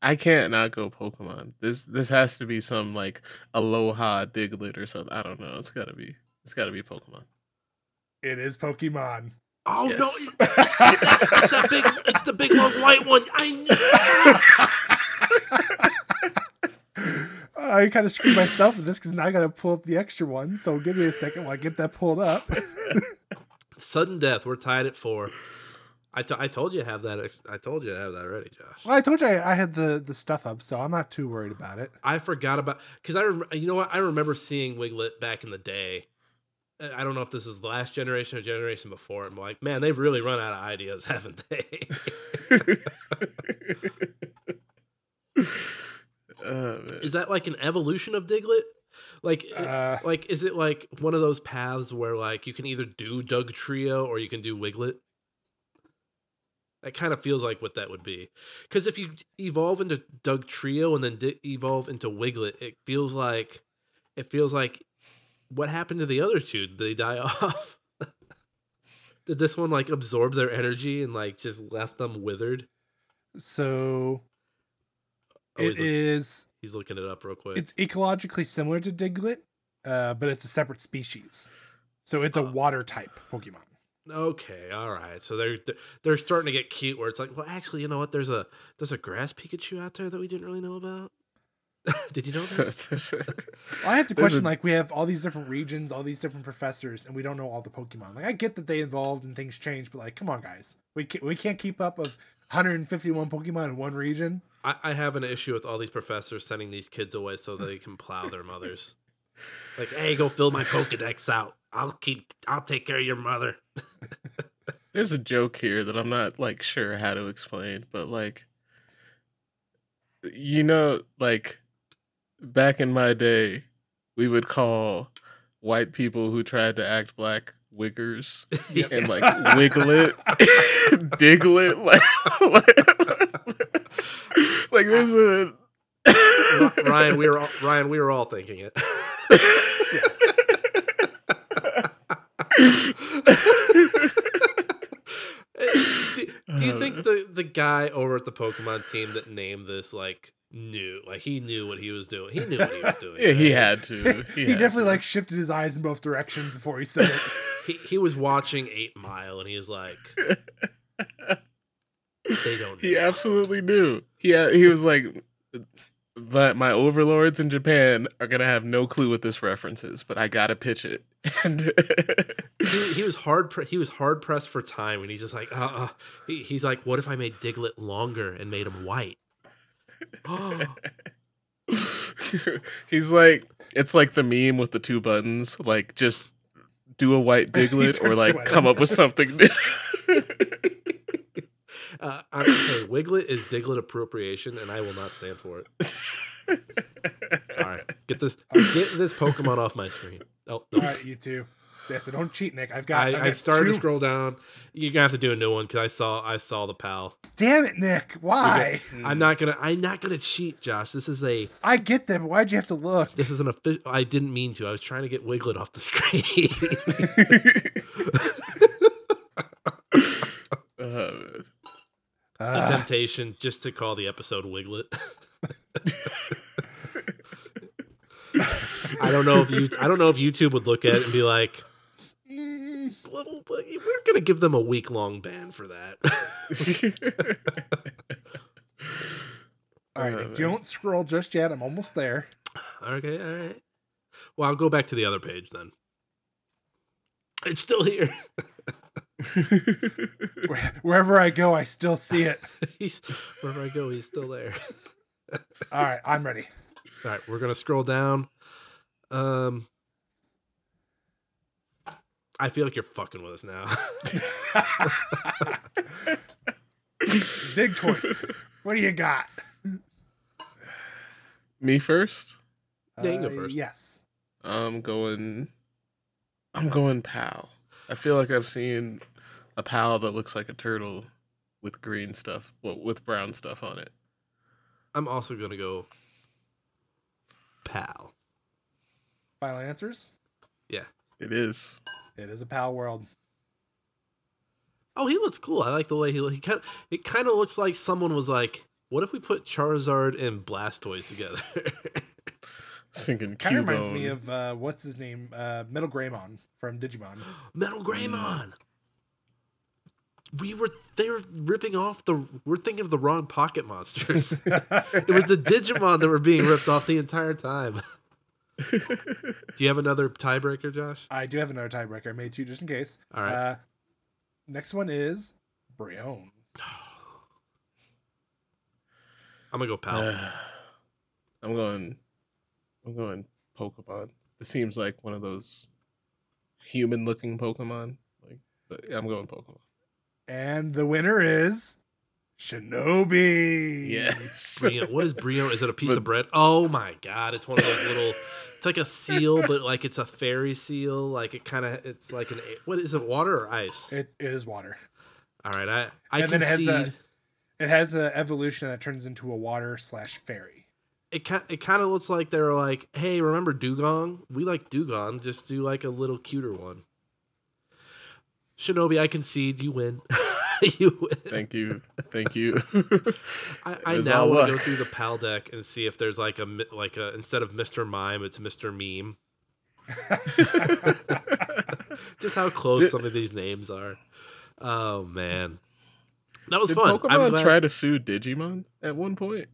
I can't not go Pokemon. This this has to be some like Aloha Diglett or something. I don't know. It's gotta be. It's gotta be Pokemon. It is Pokemon. oh Yes. no it's that big it's the big long white one i know [laughs] I kind of screwed myself with this because now I got to pull up the extra one. So give me a second while I get that pulled up. [laughs] Sudden death. We're tied at four. I, t- I told you to have that. Ex- I told you to have that ready, Josh. well, I told you I, I had the the stuff up, so I'm not too worried about it. I forgot about because I rem- you know what I remember seeing Wiglet back in the day. I don't know if this is the last generation or generation before. I'm like, man, they've really run out of ideas, [laughs] haven't they? [laughs] Man. is that like an evolution of Diglett? Like, Uh, like is it like one of those paths where like you can either do Dugtrio or you can do Wiglet? That kind of feels like what that would be. Because if you evolve into Dugtrio and then di- evolve into Wiglet, it feels like it feels like what happened to the other two? Did they die [laughs] off? Did this one like absorb their energy and like just left them withered? so Oh, it he's, look- is. he's looking it up real quick. It's ecologically similar to Diglett, uh, but it's a separate species. So it's a Oh. water type Pokemon. Okay, all right. So they're they're- they're starting to get cute. Where it's like, well, actually, you know what? There's a there's a grass Pikachu out there that we didn't really know about. [laughs] Did you know So this? this- [laughs] Well, I have to question a- like we have all these different regions, all these different professors, and we don't know all the Pokemon. Like I get that they evolved and things change, but like, come on, guys, we can't, we can't keep up of 151 Pokemon in one region. I, I have an issue with all these professors sending these kids away so they can plow their mothers. [laughs] Like, hey, go fill my Pokedex out. I'll keep. I'll take care of your mother. [laughs] There's a joke here that I'm not like sure how to explain, but like you know, like back in my day, we would call white people who tried to act black wiggers [laughs] and like wiggle it, Diglett, like, like, there's a Ryan, we were all, Ryan, we were all thinking it. [laughs] do, do you think the the guy over at the Pokemon team that named this like knew like he knew what he was doing? He knew what he was doing. yeah, he had to. [laughs] He, had definitely to. like shifted his eyes in both directions before he said it. [laughs] he, he was watching Eight Mile and he was like, they don't. He absolutely knew. He he was like, but my overlords in Japan are gonna have no clue what this reference is, but I gotta pitch it. [laughs] And he, he was hard. Pre- he was hard pressed for time, and he's just like, uh, uh. He, he's like, what if I made Diglett longer and made him white? [gasps] he's like, it's like the meme with the two buttons, like just do a white [laughs] Diglett or like sweating. come up with something new. [laughs] Uh, I'm, okay, Wiglet is Diglett appropriation, and I will not stand for it. [laughs] Sorry, get this get this Pokemon off my screen. Oh, no. All right, you two. Yeah, so don't cheat, Nick. I've got. I've I, I started two- to scroll down. You're gonna have to do a new one because I saw I saw the pal. Damn it, Nick! Why? I'm not gonna I'm not gonna cheat, Josh. This is a I get them. why'd you have to look? this is an official. I didn't mean to. I was trying to get Wiglet off the screen. [laughs] [laughs] Uh, the Uh, temptation just to call the episode Wiglet. [laughs] I don't know if you I don't know if YouTube would look at it and be like, "Mm, we're gonna give them a week long ban for that. [laughs] all right, Nick, don't scroll just yet. I'm almost there. okay, all right. Well, I'll go back to the other page then. It's still here. [laughs] Where- Wherever I go, I still see it. [laughs] he's wherever I go, he's still there. All right, I'm ready. All right, we're gonna scroll down. Um, I feel like you're fucking with us now. [laughs] Digtoise. What do you got? Me first. Yeah, you go Uh, first. Yes. I'm going. I'm going pal. I feel like I've seen a pal that looks like a turtle with green stuff, well, with brown stuff on it. I'm also gonna go pal. Final answers. Yeah. It is. It is a pal world. Oh, he looks cool. I like the way he he kind. of, It kind of looks like someone was like, "What if we put Charizard and Blastoise together?" [laughs] Thinking Kind of reminds me of uh, what's his name, uh, Metal Greymon from Digimon. [gasps] Metal Greymon. We were they were ripping off the. We're thinking of the wrong pocket monsters. [laughs] it was the Digimon that were being ripped off the entire time. [laughs] Do you have another tiebreaker, Josh? I do have another tiebreaker. I made two just in case. All right. Uh, next one is Brionne. [sighs] I'm gonna go pal. [sighs] I'm going. I'm going Pokemon. This seems like one of those human-looking Pokemon. Like, but I'm going Pokemon. And the winner is Shinobi. Yes. [laughs] Brionne. What is Brio? Is it a piece But- of bread? Oh my god! It's one of those little. It's like a seal, but like it's a fairy seal. Like it kind of. It's like an. What is it? Water or ice? It, it is water. All right. I I And then it has a- It has an evolution that turns into a water slash fairy. It kind it kind of looks like they're like, hey, remember Dewgong? We like Dewgong. Just do like a little cuter one. Shinobi, I concede. You win. [laughs] you win. Thank you. Thank you. I, I now want to go through the Paldeck and see if there's like a like a instead of Mr. Mime, it's Mr. Meme. [laughs] Just how close Did- some of these names are. Oh man, that was Did fun. I'm Pokemon glad- try to sue Digimon at one point?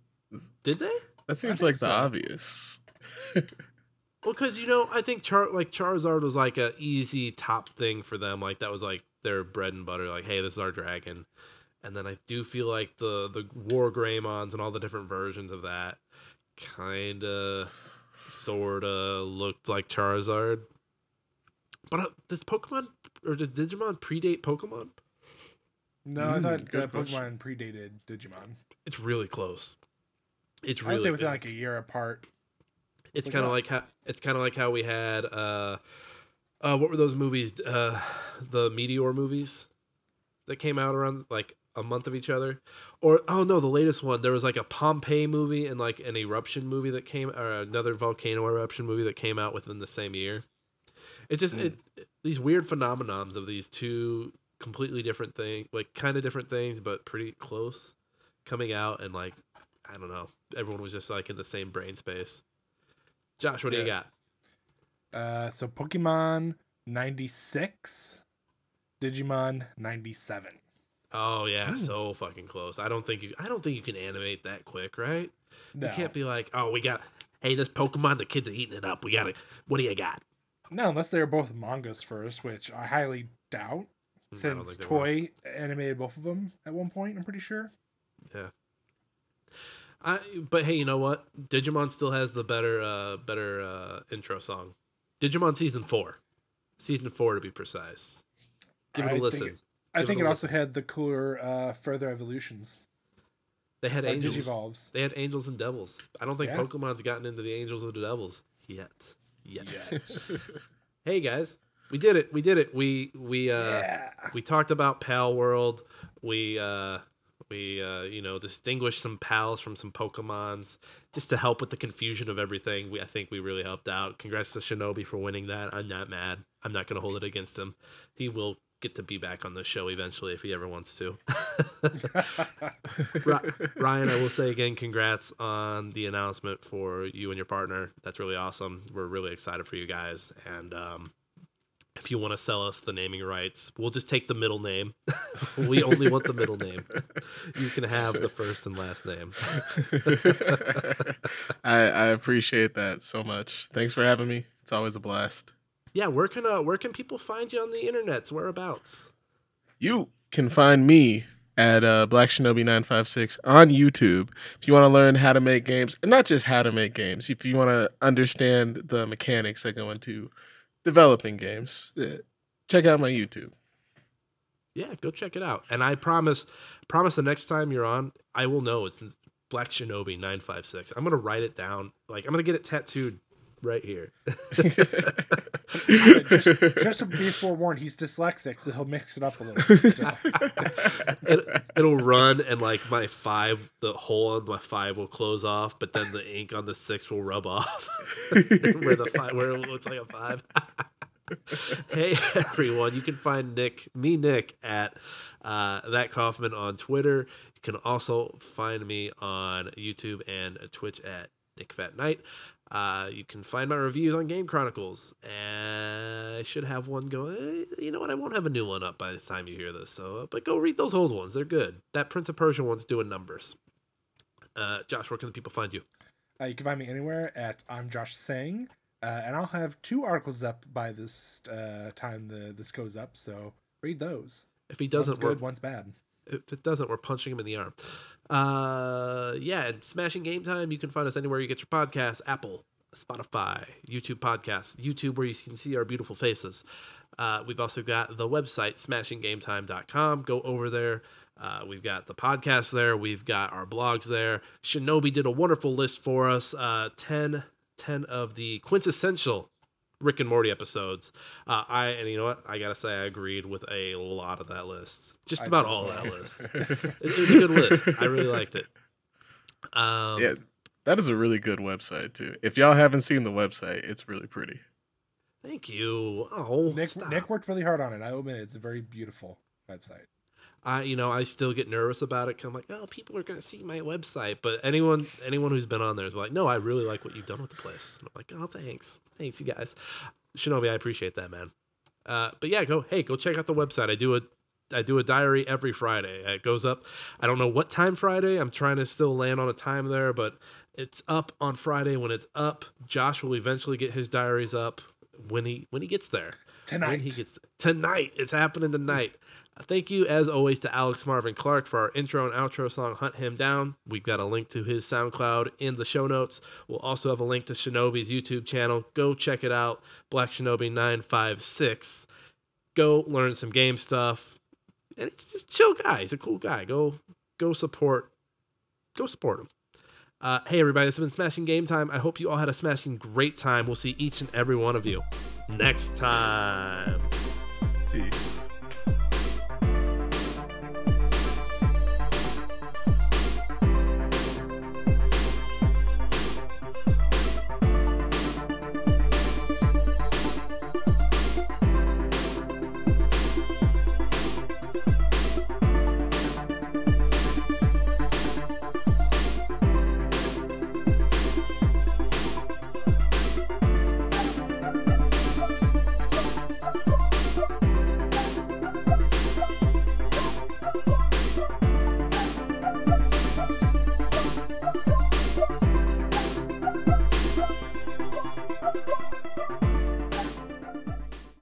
Did they? That seems like so. the obvious. [laughs] Well, because you know, I think Char like Charizard was like a easy top thing for them. Like that was like their bread and butter. Like, hey, this is our dragon, and then I do feel like the the War Greymons and all the different versions of that kind of sort of looked like Charizard. But uh, does Pokemon or does Digimon predate Pokemon? No, I Mm, thought uh, good question. Pokemon predated Digimon. It's really close. It's I really would say within big. like a year apart. It's kind of like how it's kind of like how we had uh uh what were those movies uh the Meteor movies that came out around like a month of each other or oh no the latest one there was like a Pompeii movie and like an eruption movie that came or another volcano eruption movie that came out within the same year. It just it, these weird phenomenons of these two completely different things like kind of different things but pretty close coming out and like I don't know everyone was just like in the same brain space. Josh, what do you got? Uh, so Pokemon 96, Digimon 97. Oh yeah, so fucking close. I don't think you. I don't think you can animate that quick, right? No, You can't be like, oh, we got. Hey, this Pokemon, the kids are eating it up. We gotta. What do you got? no, unless they were both mangas first, which I highly doubt. Mm, Since they were. Toei animated both of them at one point, I'm pretty sure. Yeah. I. But hey, you know what? Digimon still has the better, uh, better uh, intro song. Digimon season four, season four to be precise. Give it a I think listen. it- I Give think it it a also had the cooler uh, further evolutions. they had Like angels. Digivolves. They had angels and devils. I don't think Yeah. Pokemon's gotten into the angels or the devils yet. Yet. [laughs] hey guys, we did it. We did it. We we uh yeah. we talked about Palworld. We uh we uh you know distinguished some pals from some Pokemons just to help with the confusion of everything. We I think we really helped out. Congrats to Shinobi for winning that. I'm not mad. I'm not gonna hold it against him. He will get to be back on the show eventually if he ever wants to. [laughs] Ryan, I will say again, congrats on the announcement for you and your partner. That's really awesome. We're really excited for you guys. And um, if you want to sell us the naming rights, we'll just take the middle name. [laughs] we only want the middle name. You can have the first and last name. [laughs] I, I appreciate that so much. Thanks for having me. It's always a blast. Yeah, where can uh, where can people find you on the internets? Whereabouts? You can find me at uh, Black Shinobi 956 on YouTube if you want to learn how to make games, and not just how to make games. If you want to understand the mechanics that go into developing games, check out my YouTube. Yeah, go check it out. And I promise, promise the next time you're on, I will know it's Black Shinobi nine five six. I'm gonna write it down. Like I'm gonna get it tattooed right here. [laughs] just, just to be forewarned, he's dyslexic, so he'll mix it up a little. [laughs] it, it'll run and like my five, the hole on my five will close off, but then the ink on the six will rub off. [laughs] where the five, where it looks like a five. hey everyone, you can find Nick, me Nick, at uh, that Coffman on Twitter. You can also find me on YouTube and Twitch at Nick Fat Knight. Uh, you can find my reviews on Game Chronicles, and I should have one go. eh, You know what? I won't have a new one up by the time you hear this. So, uh, but go read those old ones; they're good. That Prince of Persia one's doing numbers. Uh, Josh, where can the people find you? Uh, you can find me anywhere at I'm Josh Saying, uh, and I'll have two articles up by this uh, time the this goes up. So read those. If he doesn't, we're good, one's bad. if it doesn't, we're punching him in the arm. Uh, yeah, Smashing Game Time. You can find us anywhere you get your podcasts: Apple, Spotify, YouTube podcasts, YouTube, where you can see our beautiful faces. Uh, we've also got the website smashinggametime.com. Go over there. Uh, we've got the podcast there. We've got our blogs there. Shinobi did a wonderful list for us. Uh, 10, 10 of the quintessential Rick and Morty episodes. Uh, I and you know what? I gotta say I agreed with a lot of that list. Just about all as that list. [laughs] It, it was a good list. I really liked it. Um, yeah, that is a really good website too. If y'all haven't seen the website, it's really pretty. Thank you. Oh, Nick. Nick worked really hard on it. I admit it. it's a very beautiful website. I you know I still get nervous about it. 'cause I'm like, oh, people are gonna see my website. But anyone anyone who's been on there is like, no, I really like what you've done with the place. And I'm like, oh, thanks, thanks, you guys. Shinobi, I appreciate that, man. Uh, but yeah, go hey, go check out the website. I do a I do a diary every Friday. It goes up. I don't know what time Friday. I'm trying to still land on a time there, but it's up on Friday. When it's up, Josh will eventually get his diaries up. when he when he gets there. When Tonight. he gets tonight, it's happening tonight. Thank you, as always, to Alex Marvin Clark for our intro and outro song "Hunt Him Down." We've got a link to his SoundCloud in the show notes. We'll also have a link to Shinobi's YouTube channel. Go check it out, Black Shinobi nine five six. Go learn some game stuff, and it's just chill guy. He's a cool guy. Go go support go support him. Uh, hey, everybody, this has been Smashing Game Time. I hope you all had a smashing great time. We'll see each and every one of you next time.